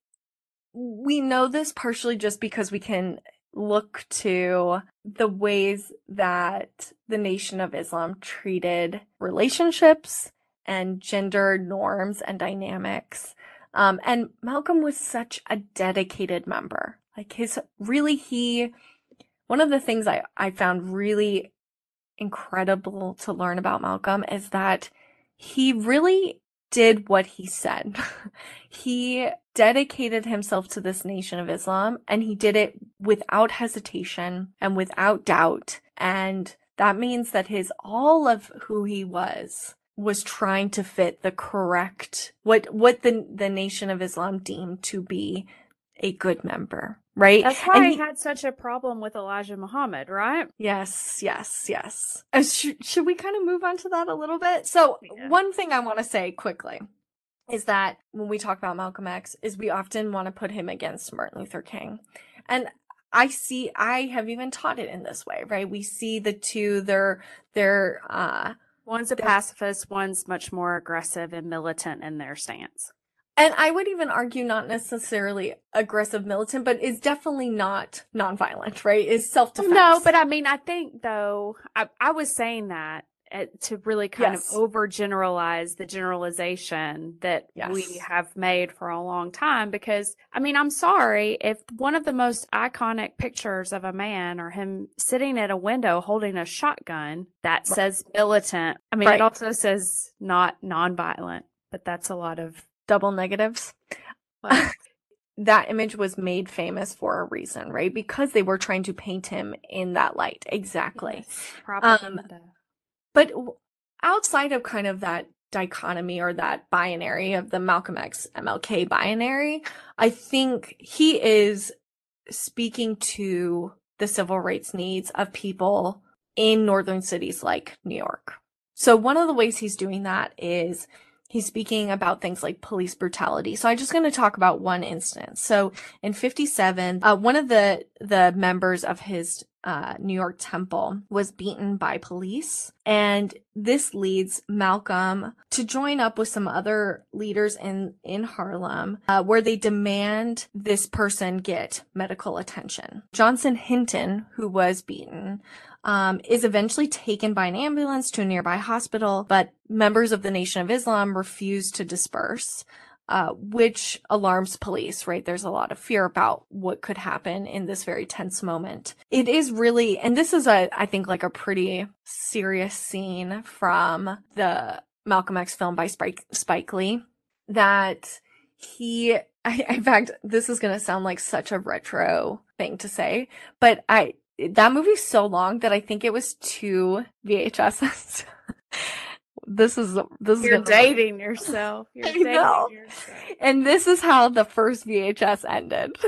we know this partially just because we can look to the ways that the Nation of Islam treated relationships and gender norms and dynamics. Um, and Malcolm was such a dedicated member. Like his really, he, one of the things I, I found really incredible to learn about Malcolm is that he really did what he said. he dedicated himself to this nation of Islam and he did it without hesitation and without doubt. And that means that his all of who he was was trying to fit the correct what what the the nation of Islam deemed to be a good member right? That's why and he, had such a problem with Elijah Muhammad, right? Yes, yes, yes. Uh, sh- should we kind of move on to that a little bit? So, yeah. one thing I want to say quickly is that when we talk about Malcolm X, is we often want to put him against Martin Luther King, and I see, I have even taught it in this way, right? We see the two, they're, they're, uh, One's a pacifist, one's much more aggressive and militant in their stance. And I would even argue not necessarily aggressive militant, but is definitely not nonviolent, right? Is self defense. No, but I mean, I think though, I, I was saying that uh, to really kind Yes. of overgeneralize the generalization that we have made for a long time. Because, I mean, I'm sorry if one of the most iconic pictures of a man or him sitting at a window holding a shotgun that says militant. I mean, Right. it also says not nonviolent, but that's a lot of. Double negatives. That image was made famous for a reason, right? Because they were trying to paint him in that light. Exactly. yes, propaganda. Um, but outside of kind of that dichotomy or that binary of the Malcolm X MLK binary, I think he is speaking to the civil rights needs of people in northern cities like New York. So one of the ways he's doing that is he's speaking about things like police brutality. So I'm just going to talk about one instance. So in 57, uh, one of the the members of his uh, New York temple was beaten by police, and this leads Malcolm to join up with some other leaders in in Harlem, uh, where they demand this person get medical attention. Johnson Hinton, who was beaten, um, is eventually taken by an ambulance to a nearby hospital, but members of the Nation of Islam refuse to disperse, uh, which alarms police, right? There's a lot of fear about what could happen in this very tense moment. It is really, and this is a, I think, like a pretty serious scene from the Malcolm X film by Spike, Spike Lee that he, I, in fact, this is going to sound like such a retro thing to say, but I, that movie's so long that I think it was two VHSs. this is this is You're gonna- dating yourself. You're I dating know. yourself. and this is how the first VHS ended.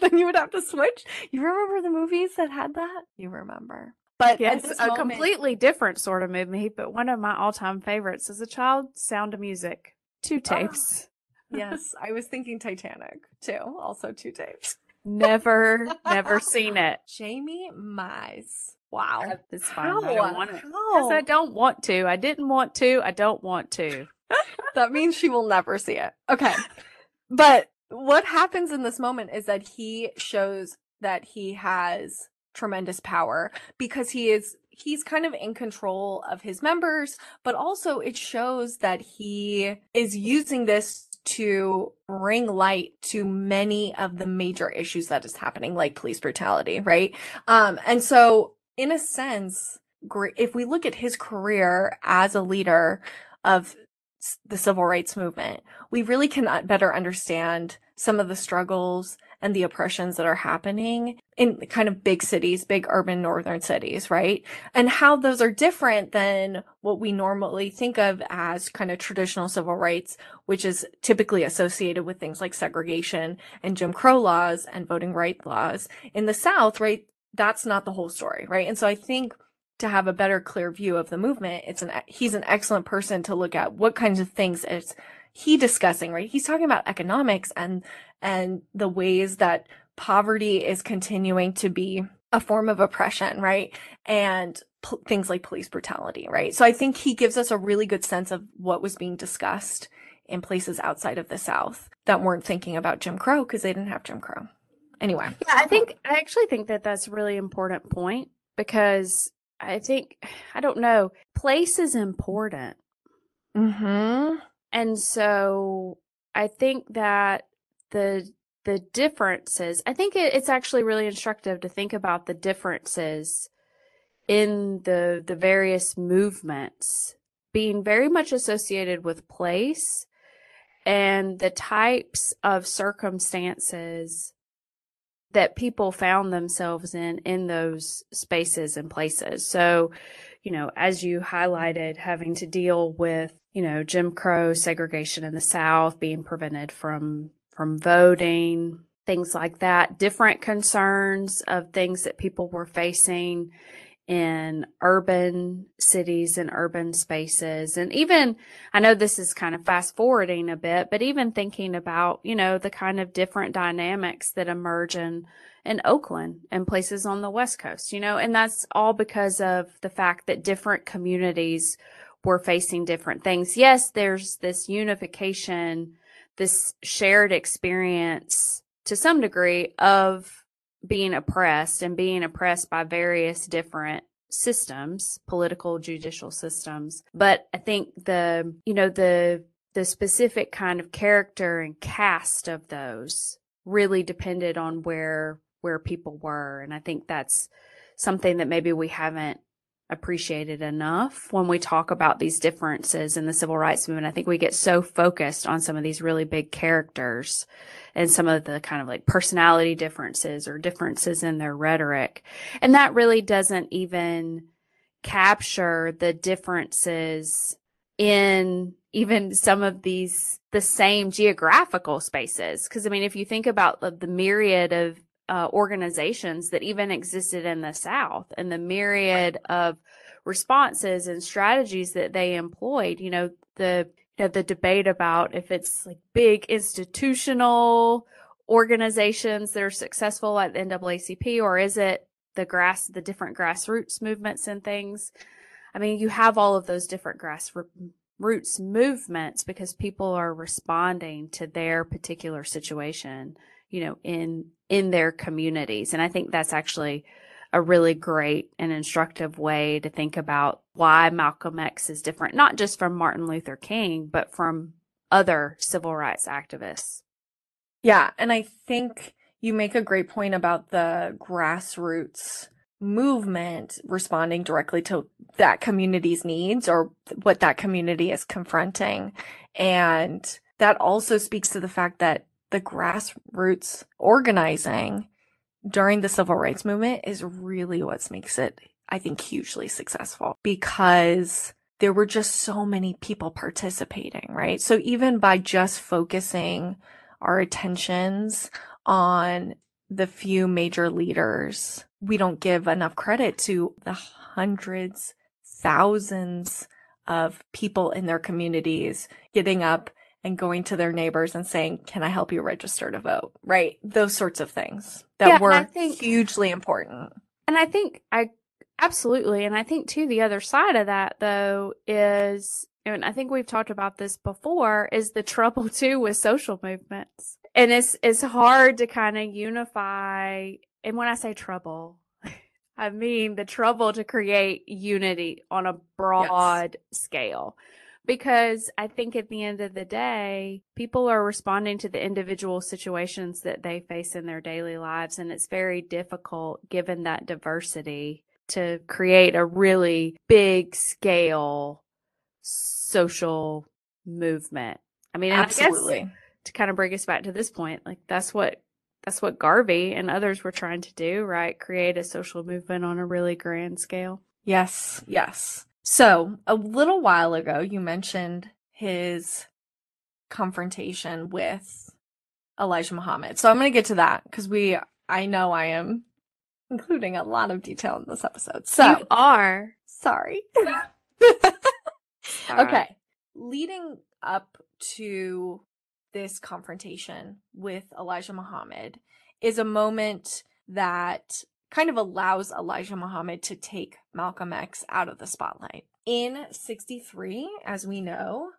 then you would have to switch. You remember the movies that had that? You remember. But Yes, a moment- completely different sort of movie, but one of my all-time favorites as a child, Sound of Music. Two Ah. tapes. yes, I was thinking Titanic too. Also two tapes. Never, never seen it. Jamie Mize. Wow. It's fine. How? I don't want it. I don't want to. I didn't want to. I don't want to. that means she will never see it. Okay. But what happens in this moment is that he shows that he has tremendous power because he is he's kind of in control of his members, but also it shows that he is using this to bring light to many of the major issues that is happening like police brutality, right? Um and so in a sense, if we look at his career as a leader of the civil rights movement, we really can better understand some of the struggles and the oppressions that are happening in kind of big cities, big urban northern cities, right? And how those are different than what we normally think of as kind of traditional civil rights, which is typically associated with things like segregation and Jim Crow laws and voting rights laws. In the South, right? That's not the whole story, right? And so I think to have a better clear view of the movement it's an he's an excellent person to look at what kinds of things is he discussing right? He's talking about economics and and the ways that poverty is continuing to be a form of oppression right? And things like police brutality right? So i think he gives us a really good sense of what was being discussed in places outside of the south that weren't thinking about jim crow because they didn't have jim crow. Anyway. Yeah, I think I actually think that that's a really important point because I think I don't know, place is important. mm-hmm And so I think that the the differences, I think it, it's actually really instructive to think about the differences in the the various movements being very much associated with place and the types of circumstances that people found themselves in in those spaces and places. So, you know, as you highlighted, having to deal with, you know, Jim Crow segregation in the South, being prevented from from voting, things like that, different concerns of things that people were facing in urban cities and urban spaces. And even, I know this is kind of fast forwarding a bit, but even thinking about, you know, the kind of different dynamics that emerge in, in Oakland and places on the West Coast, you know, and that's all because of the fact that different communities were facing different things. Yes, there's this unification this shared experience to some degree of being oppressed and being oppressed by various different systems, political, judicial systems. But I think the, you know, the, the specific kind of character and cast of those really depended on where, where people were. And I think that's something that maybe we haven't appreciated enough when we talk about these differences in the civil rights movement. I think we get so focused on some of these really big characters and some of the kind of like personality differences or differences in their rhetoric. And that really doesn't even capture the differences in even some of these the same geographical spaces because i mean if you think about the, the myriad of uh, organizations that even existed in the South and the myriad of responses and strategies that they employed. You know, the you know, the debate about if it's like big institutional organizations that are successful like the NAACP or is it the grass the different grassroots movements and things. I mean, you have all of those different grassroots movements because people are responding to their particular situation you know, in, in their communities. And I think that's actually a really great and instructive way to think about why Malcolm X is different, not just from Martin Luther King, but from other civil rights activists. Yeah. And I think you make a great point about the grassroots movement responding directly to that community's needs or what that community is confronting. And that also speaks to the fact that the grassroots organizing during the civil rights movement is really what makes it, I think, hugely successful because there were just so many people participating, right? So even by just focusing our attentions on the few major leaders, we don't give enough credit to the hundreds, thousands of people in their communities getting up and going to their neighbors and saying, "Can I help you register to vote?" Right? Those sorts of things that Yeah, were think- hugely important. And I think I absolutely, and I think too the other side of that though is, and I think we've talked about this before, is the trouble too with social movements, and it's it's hard to kind of unify. And when I say trouble, I mean the trouble to create unity on a broad scale. Because I think at the end of the day, people are responding to the individual situations that they face in their daily lives. And it's very difficult given that diversity to create a really big scale social movement. I mean, and I Absolutely. to kind of bring us back to this point, like that's what that's what Garvey and others were trying to do, right? Create a social movement on a really grand scale. Yes, yes. So, a little while ago, you mentioned his confrontation with Elijah Muhammad. So, I'm going to get to that because we, I know I am including a lot of detail in this episode. So, you are sorry. Right. Okay. Leading up to this confrontation with Elijah Muhammad is a moment that kind of allows Elijah Muhammad to take Malcolm X out of the spotlight. In 63, as we know,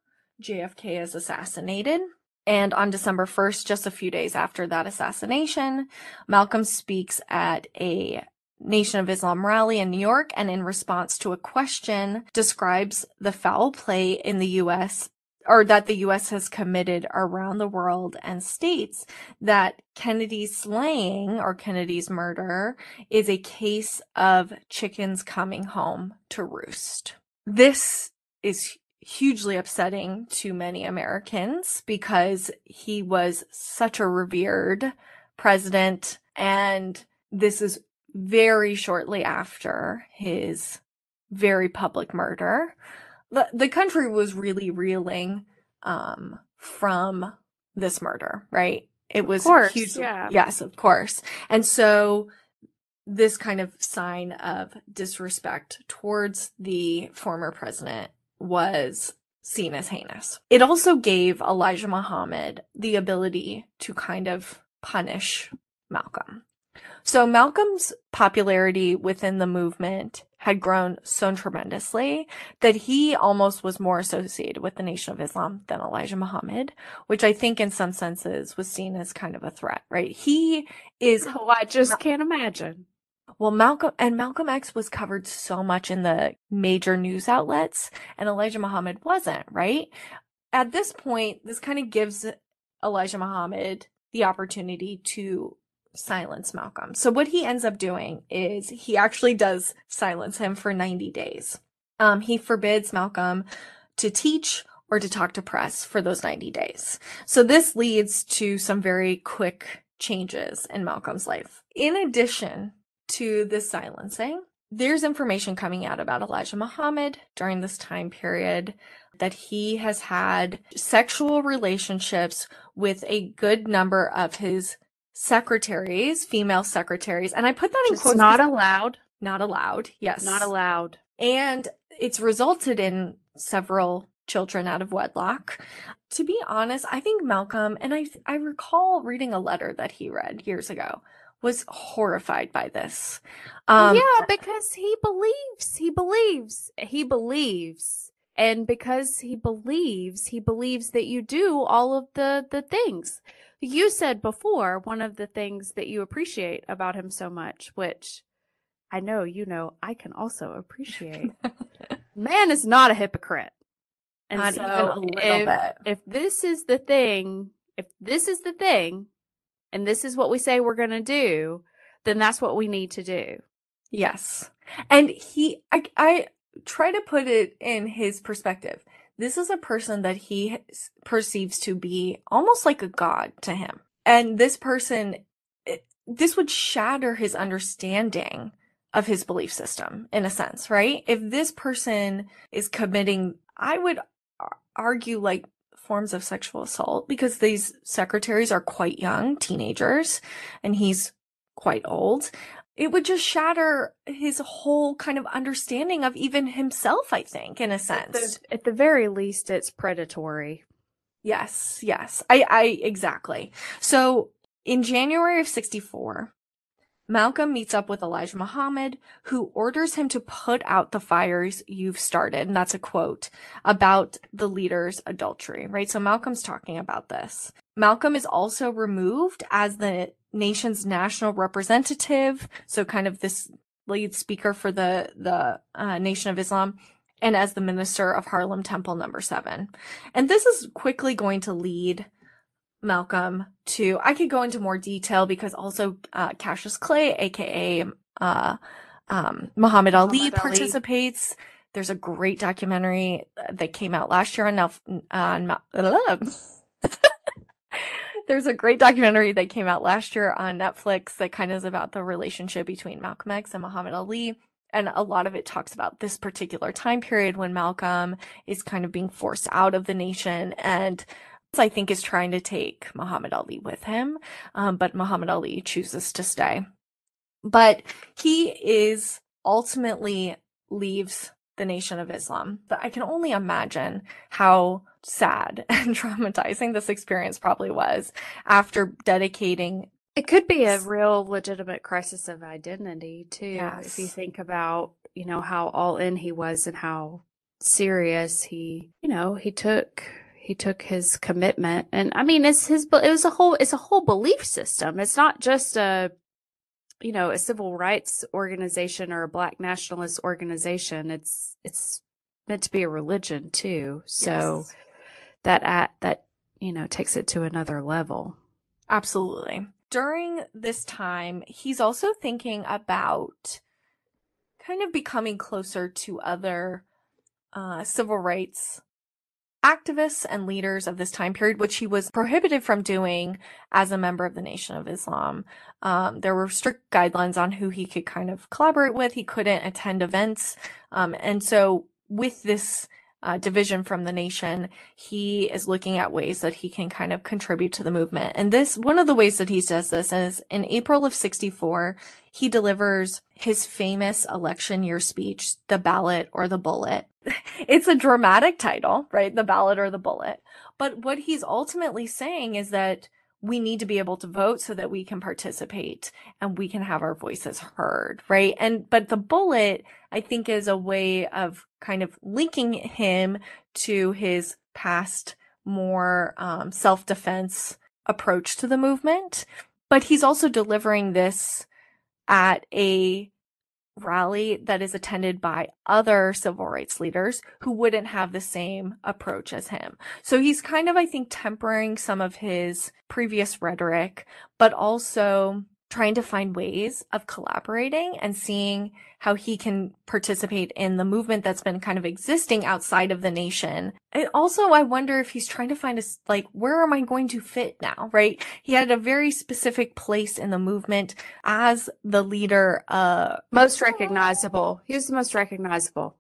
JFK is assassinated. And on December 1st, just a few days after that assassination, Malcolm speaks at a Nation of Islam rally in New York and in response to a question describes the foul play in the US or that the US has committed around the world and states that Kennedy's slaying or Kennedy's murder is a case of chickens coming home to roost. This is hugely upsetting to many Americans because he was such a revered president and this is very shortly after his very public murder. The, the country was really reeling um, from this murder, right? It was course, huge. yeah. Yes, of course. And so this kind of sign of disrespect towards the former president was seen as heinous. It also gave Elijah Muhammad the ability to kind of punish Malcolm. So Malcolm's popularity within the movement had grown so tremendously that he almost was more associated with the Nation of Islam than Elijah Muhammad, which I think in some senses was seen as kind of a threat, right? He is. Oh, I just can't imagine. Well, Malcolm and Malcolm X was covered so much in the major news outlets, and Elijah Muhammad wasn't, right? At this point, this kind of gives Elijah Muhammad the opportunity to silence Malcolm. So what he ends up doing is he actually does silence him for 90 days. Um, he forbids Malcolm to teach or to talk to press for those 90 days. So this leads to some very quick changes in Malcolm's life. In addition to this silencing, there's information coming out about Elijah Muhammad during this time period that he has had sexual relationships with a good number of his secretaries, female secretaries, and I put that in Just quotes. not allowed. not allowed. Yes, Not allowed. and it's resulted in several children out of wedlock. To be honest, I think Malcolm, and I I recall reading a letter that he read years ago, was horrified by this. Um, yeah, because he believes. He believes. He believes. And because he believes, he believes that you do all of the the things. You said before one of the things that you appreciate about him so much, which I know you know I can also appreciate. Man is not a hypocrite. And not so even a little if, bit. if this is the thing, if this is the thing, and this is what we say we're going to do, then that's what we need to do. Yes. And he, I, I try to put it in his perspective. This is a person that he perceives to be almost like a god to him. And this person, it- this would shatter his understanding of his belief system in a sense, right? If this person is committing, I would argue like forms of sexual assault because these secretaries are quite young, teenagers, and he's quite old it would just shatter his whole kind of understanding of even himself, I think, in a At sense. the, at the very least, it's predatory. Yes, yes. I, I, exactly. So in January of 64, Malcolm meets up with Elijah Muhammad, who orders him to put out the fires you've started. And that's a quote about the leader's adultery, right? So Malcolm's talking about this. Malcolm is also removed as the nation's national representative. So kind of this lead speaker for the, the uh, Nation of Islam and as the minister of Harlem Temple number seven. And this is quickly going to lead Malcolm to, I could go into more detail because also uh, Cassius Clay, aka uh, um, Muhammad Ali, participates. There's a great documentary that came out last year on Ma- There's a great documentary that came out last year on Netflix that kind of is about the relationship between Malcolm X and Muhammad Ali. And a lot of it talks about this particular time period when Malcolm is kind of being forced out of the nation and I think is trying to take Muhammad Ali with him. Um, but Muhammad Ali chooses to stay. But he is ultimately leaves the Nation of Islam. But I can only imagine how sad and traumatizing this experience probably was after dedicating It could be a real legitimate crisis of identity too. If you think about, you know, how all in he was and how serious he, you know, he took he took his commitment. And I mean, it's his it was a whole it's a whole belief system. It's not just a you know, a civil rights organization or a black nationalist organization. It's it's meant to be a religion too. So Yes. that at that, you know, takes it to another level. Absolutely. During this time, he's also thinking about kind of becoming closer to other uh, civil rights activists and leaders of this time period, which he was prohibited from doing as a member of the Nation of Islam. Um, there were strict guidelines on who he could kind of collaborate with. He couldn't attend events. Um, and so with this uh, division from the nation, he is looking at ways that he can kind of contribute to the movement. And this, one of the ways that he does this is in April of 64, he delivers his famous election year speech, The Ballot or the Bullet. It's a dramatic title, right? The Ballot or the Bullet. But what he's ultimately saying is that we need to be able to vote so that we can participate and we can have our voices heard, right? And, but the bullet, I think, is a way of kind of linking him to his past, more um, self defense approach to the movement. But he's also delivering this at a rally that is attended by other civil rights leaders who wouldn't have the same approach as him. So he's kind of, I think, tempering some of his previous rhetoric, but also trying to find ways of collaborating and seeing how he can participate in the movement that's been kind of existing outside of the nation. And also, I wonder if he's trying to find a, like, where am I going to fit now, right? He had a very specific place in the movement as the leader, uh, most recognizable. He was the most recognizable.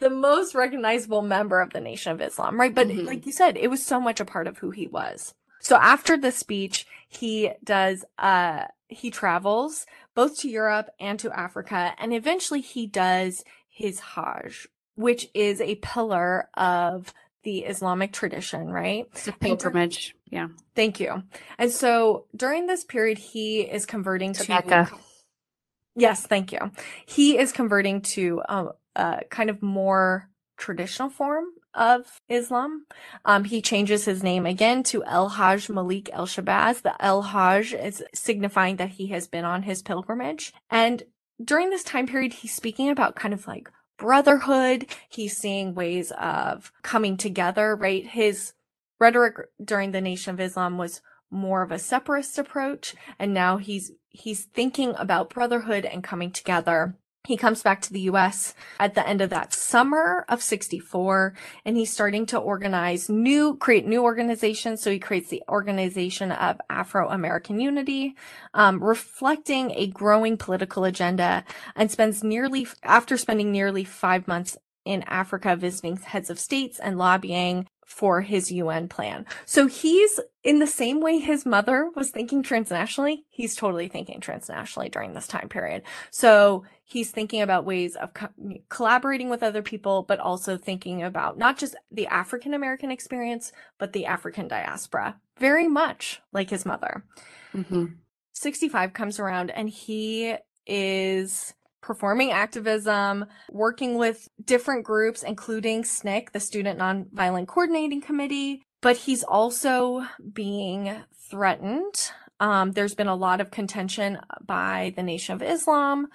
The most recognizable member of the Nation of Islam, right? But mm-hmm. like you said, it was so much a part of who he was. So after the speech, he does, uh, he travels both to Europe and to Africa, and eventually he does his Hajj, which is a pillar of the Islamic tradition, right? It's a pilgrimage. Yeah. Thank you. And so during this period, he is converting to, to Mecca. Yes, thank you. He is converting to a, a kind of more traditional form of Islam. Um, he changes his name again to El Hajj Malik El Shabazz. The El Hajj is signifying that he has been on his pilgrimage. And during this time period, he's speaking about kind of like brotherhood. He's seeing ways of coming together, right? His rhetoric during the Nation of Islam was more of a separatist approach. And now he's, he's thinking about brotherhood and coming together he comes back to the US at the end of that summer of 64 and he's starting to organize new, create new organizations. So he creates the Organization of Afro-American Unity, um, reflecting a growing political agenda and spends nearly, after spending nearly five months in Africa visiting heads of states and lobbying for his UN plan. So he's in the same way his mother was thinking transnationally, he's totally thinking transnationally during this time period. So he's thinking about ways of co- collaborating with other people, but also thinking about not just the African American experience, but the African diaspora, very much like his mother. Mm-hmm. 65 comes around and he is performing activism, working with different groups, including SNCC, the Student Nonviolent Coordinating Committee. But he's also being threatened. Um, there's been a lot of contention by the Nation of Islam,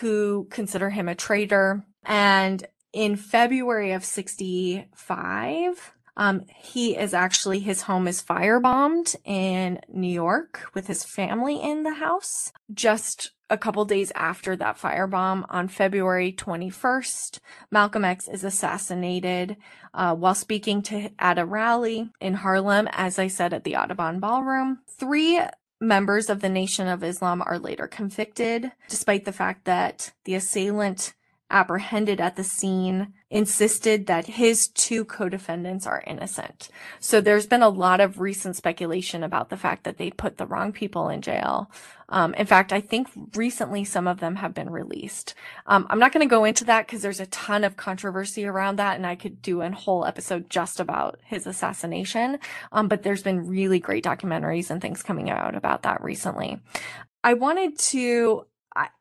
who consider him a traitor. And in February of 65, um, he is actually, his home is firebombed in New York with his family in the house. Just a couple days after that firebomb on February 21st, Malcolm X is assassinated uh, while speaking to at a rally in Harlem, as I said at the Audubon Ballroom. Three members of the Nation of Islam are later convicted, despite the fact that the assailant apprehended at the scene insisted that his two co-defendants are innocent. So there's been a lot of recent speculation about the fact that they put the wrong people in jail. Um, in fact, I think recently some of them have been released. Um, I'm not going to go into that because there's a ton of controversy around that, and I could do a whole episode just about his assassination. Um, but there's been really great documentaries and things coming out about that recently. I wanted to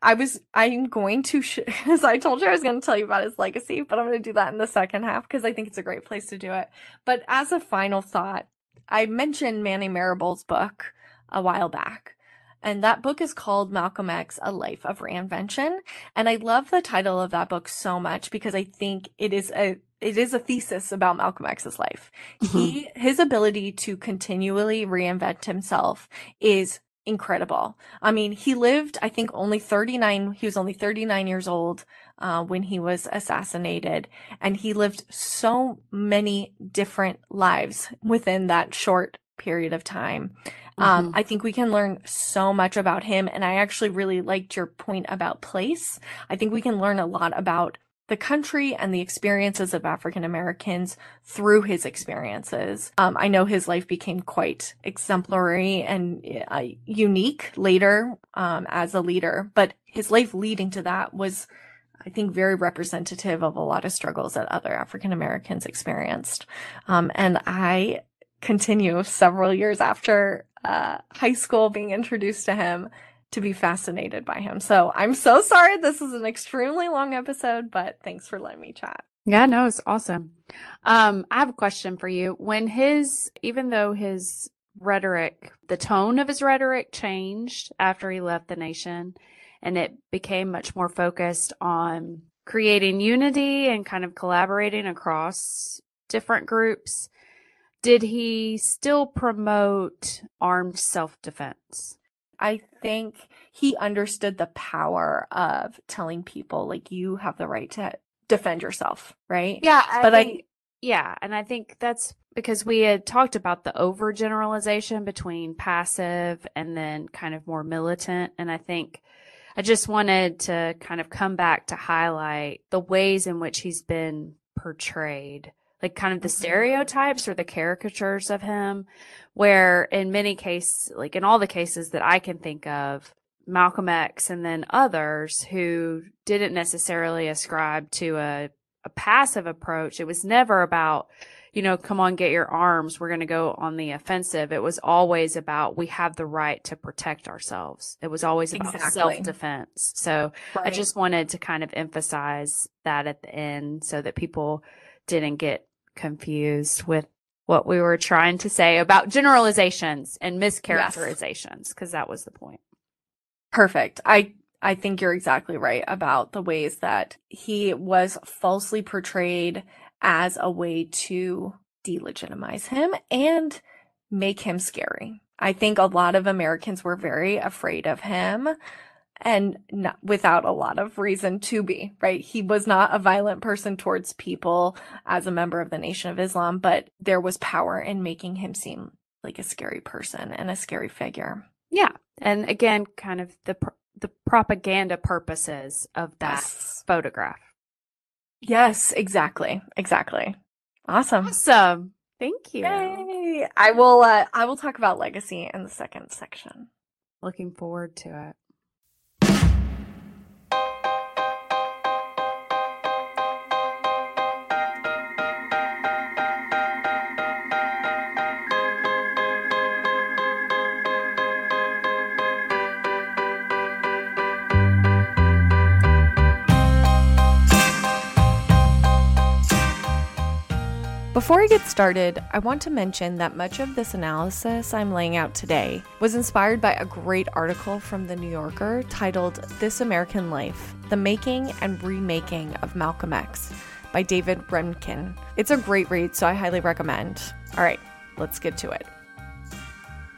I, was I'm going to sh- as I told you I was going to tell you about his legacy, but I'm going to do that in the second half because I think it's a great place to do it. But as a final thought, I mentioned Manning Marable's book a while back. And that book is called Malcolm X, A Life of Reinvention. And I love the title of that book so much because I think it is a it is a thesis about Malcolm X's life. Mm-hmm. He his ability to continually reinvent himself is incredible. I mean, he lived, I think, only 39, he was only 39 years old uh, when he was assassinated. And he lived so many different lives within that short period of time. Um, mm-hmm. I think we can learn so much about him. And I actually really liked your point about place. I think we can learn a lot about the country and the experiences of African Americans through his experiences. Um, I know his life became quite exemplary and uh, unique later um, as a leader, but his life leading to that was, I think, very representative of a lot of struggles that other African Americans experienced. Um, and I continue several years after uh, high school being introduced to him to be fascinated by him. So I'm so sorry. This is an extremely long episode, but thanks for letting me chat. Yeah, no, it's awesome. Um, I have a question for you. When his, even though his rhetoric, the tone of his rhetoric changed after he left the nation and it became much more focused on creating unity and kind of collaborating across different groups, did he still promote armed self defense? I think he understood the power of telling people, like, you have the right to defend yourself, right? Yeah. I but think, I, yeah. And I think that's because we had talked about the overgeneralization between passive and then kind of more militant. And I think I just wanted to kind of come back to highlight the ways in which he's been portrayed like kind of the mm-hmm. stereotypes or the caricatures of him where in many cases like in all the cases that I can think of Malcolm X and then others who didn't necessarily ascribe to a, a passive approach it was never about you know come on get your arms we're going to go on the offensive it was always about we have the right to protect ourselves it was always about exactly. self-defense so right. i just wanted to kind of emphasize that at the end so that people didn't get confused with what we were trying to say about generalizations and mischaracterizations because yes. that was the point. Perfect. I I think you're exactly right about the ways that he was falsely portrayed as a way to delegitimize him and make him scary. I think a lot of Americans were very afraid of him and not, without a lot of reason to be, right? He was not a violent person towards people as a member of the Nation of Islam, but there was power in making him seem like a scary person and a scary figure. Yeah. And again, kind of the the propaganda purposes of that yes. photograph. Yes, exactly. Exactly. Awesome. Awesome. Thank you. Yay. I will uh, I will talk about legacy in the second section. Looking forward to it. Before I get started, I want to mention that much of this analysis I'm laying out today was inspired by a great article from The New Yorker titled This American Life The Making and Remaking of Malcolm X by David Remnick. It's a great read, so I highly recommend. All right, let's get to it.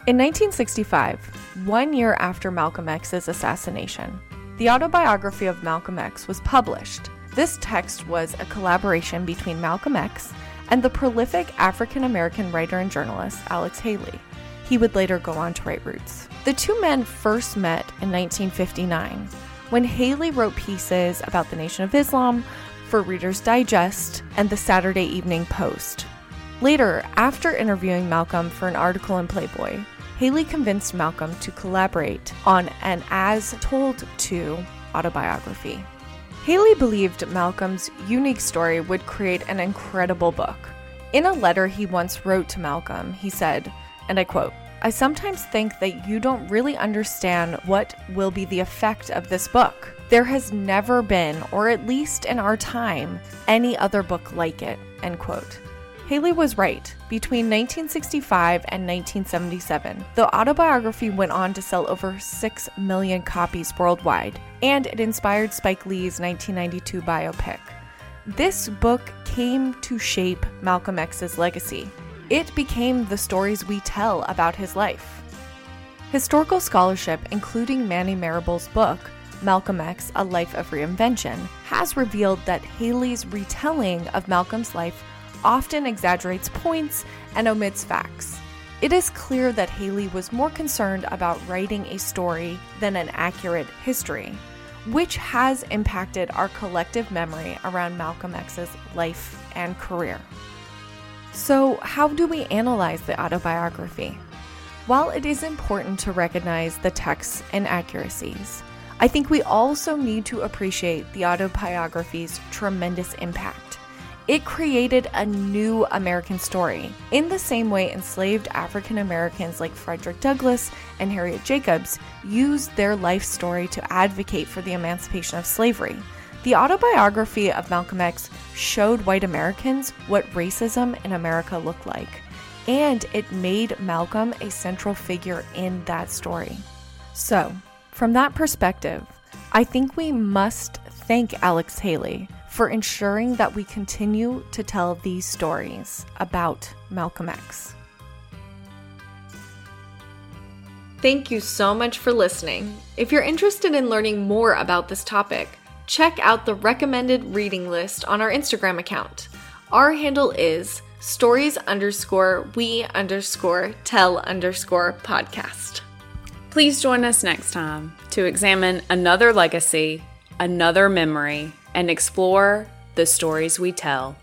In 1965, one year after Malcolm X's assassination, the autobiography of Malcolm X was published. This text was a collaboration between Malcolm X and the prolific African American writer and journalist Alex Haley. He would later go on to write Roots. The two men first met in 1959 when Haley wrote pieces about the Nation of Islam for Reader's Digest and the Saturday Evening Post. Later, after interviewing Malcolm for an article in Playboy, Haley convinced Malcolm to collaborate on an as told to autobiography. Haley believed Malcolm's unique story would create an incredible book. In a letter he once wrote to Malcolm, he said, and I quote, I sometimes think that you don't really understand what will be the effect of this book. There has never been, or at least in our time, any other book like it. End quote. Haley was right. Between 1965 and 1977, the autobiography went on to sell over 6 million copies worldwide, and it inspired Spike Lee's 1992 biopic. This book came to shape Malcolm X's legacy. It became the stories we tell about his life. Historical scholarship, including Manning Marable's book, Malcolm X A Life of Reinvention, has revealed that Haley's retelling of Malcolm's life often exaggerates points and omits facts. It is clear that Haley was more concerned about writing a story than an accurate history, which has impacted our collective memory around Malcolm X's life and career. So, how do we analyze the autobiography? While it is important to recognize the text's and inaccuracies, I think we also need to appreciate the autobiography's tremendous impact It created a new American story. In the same way, enslaved African Americans like Frederick Douglass and Harriet Jacobs used their life story to advocate for the emancipation of slavery. The autobiography of Malcolm X showed white Americans what racism in America looked like, and it made Malcolm a central figure in that story. So, from that perspective, I think we must thank Alex Haley for ensuring that we continue to tell these stories about Malcolm X. Thank you so much for listening. If you're interested in learning more about this topic, check out the recommended reading list on our Instagram account. Our handle is stories underscore we underscore tell underscore podcast. Please join us next time to examine another legacy, another memory, and explore the stories we tell.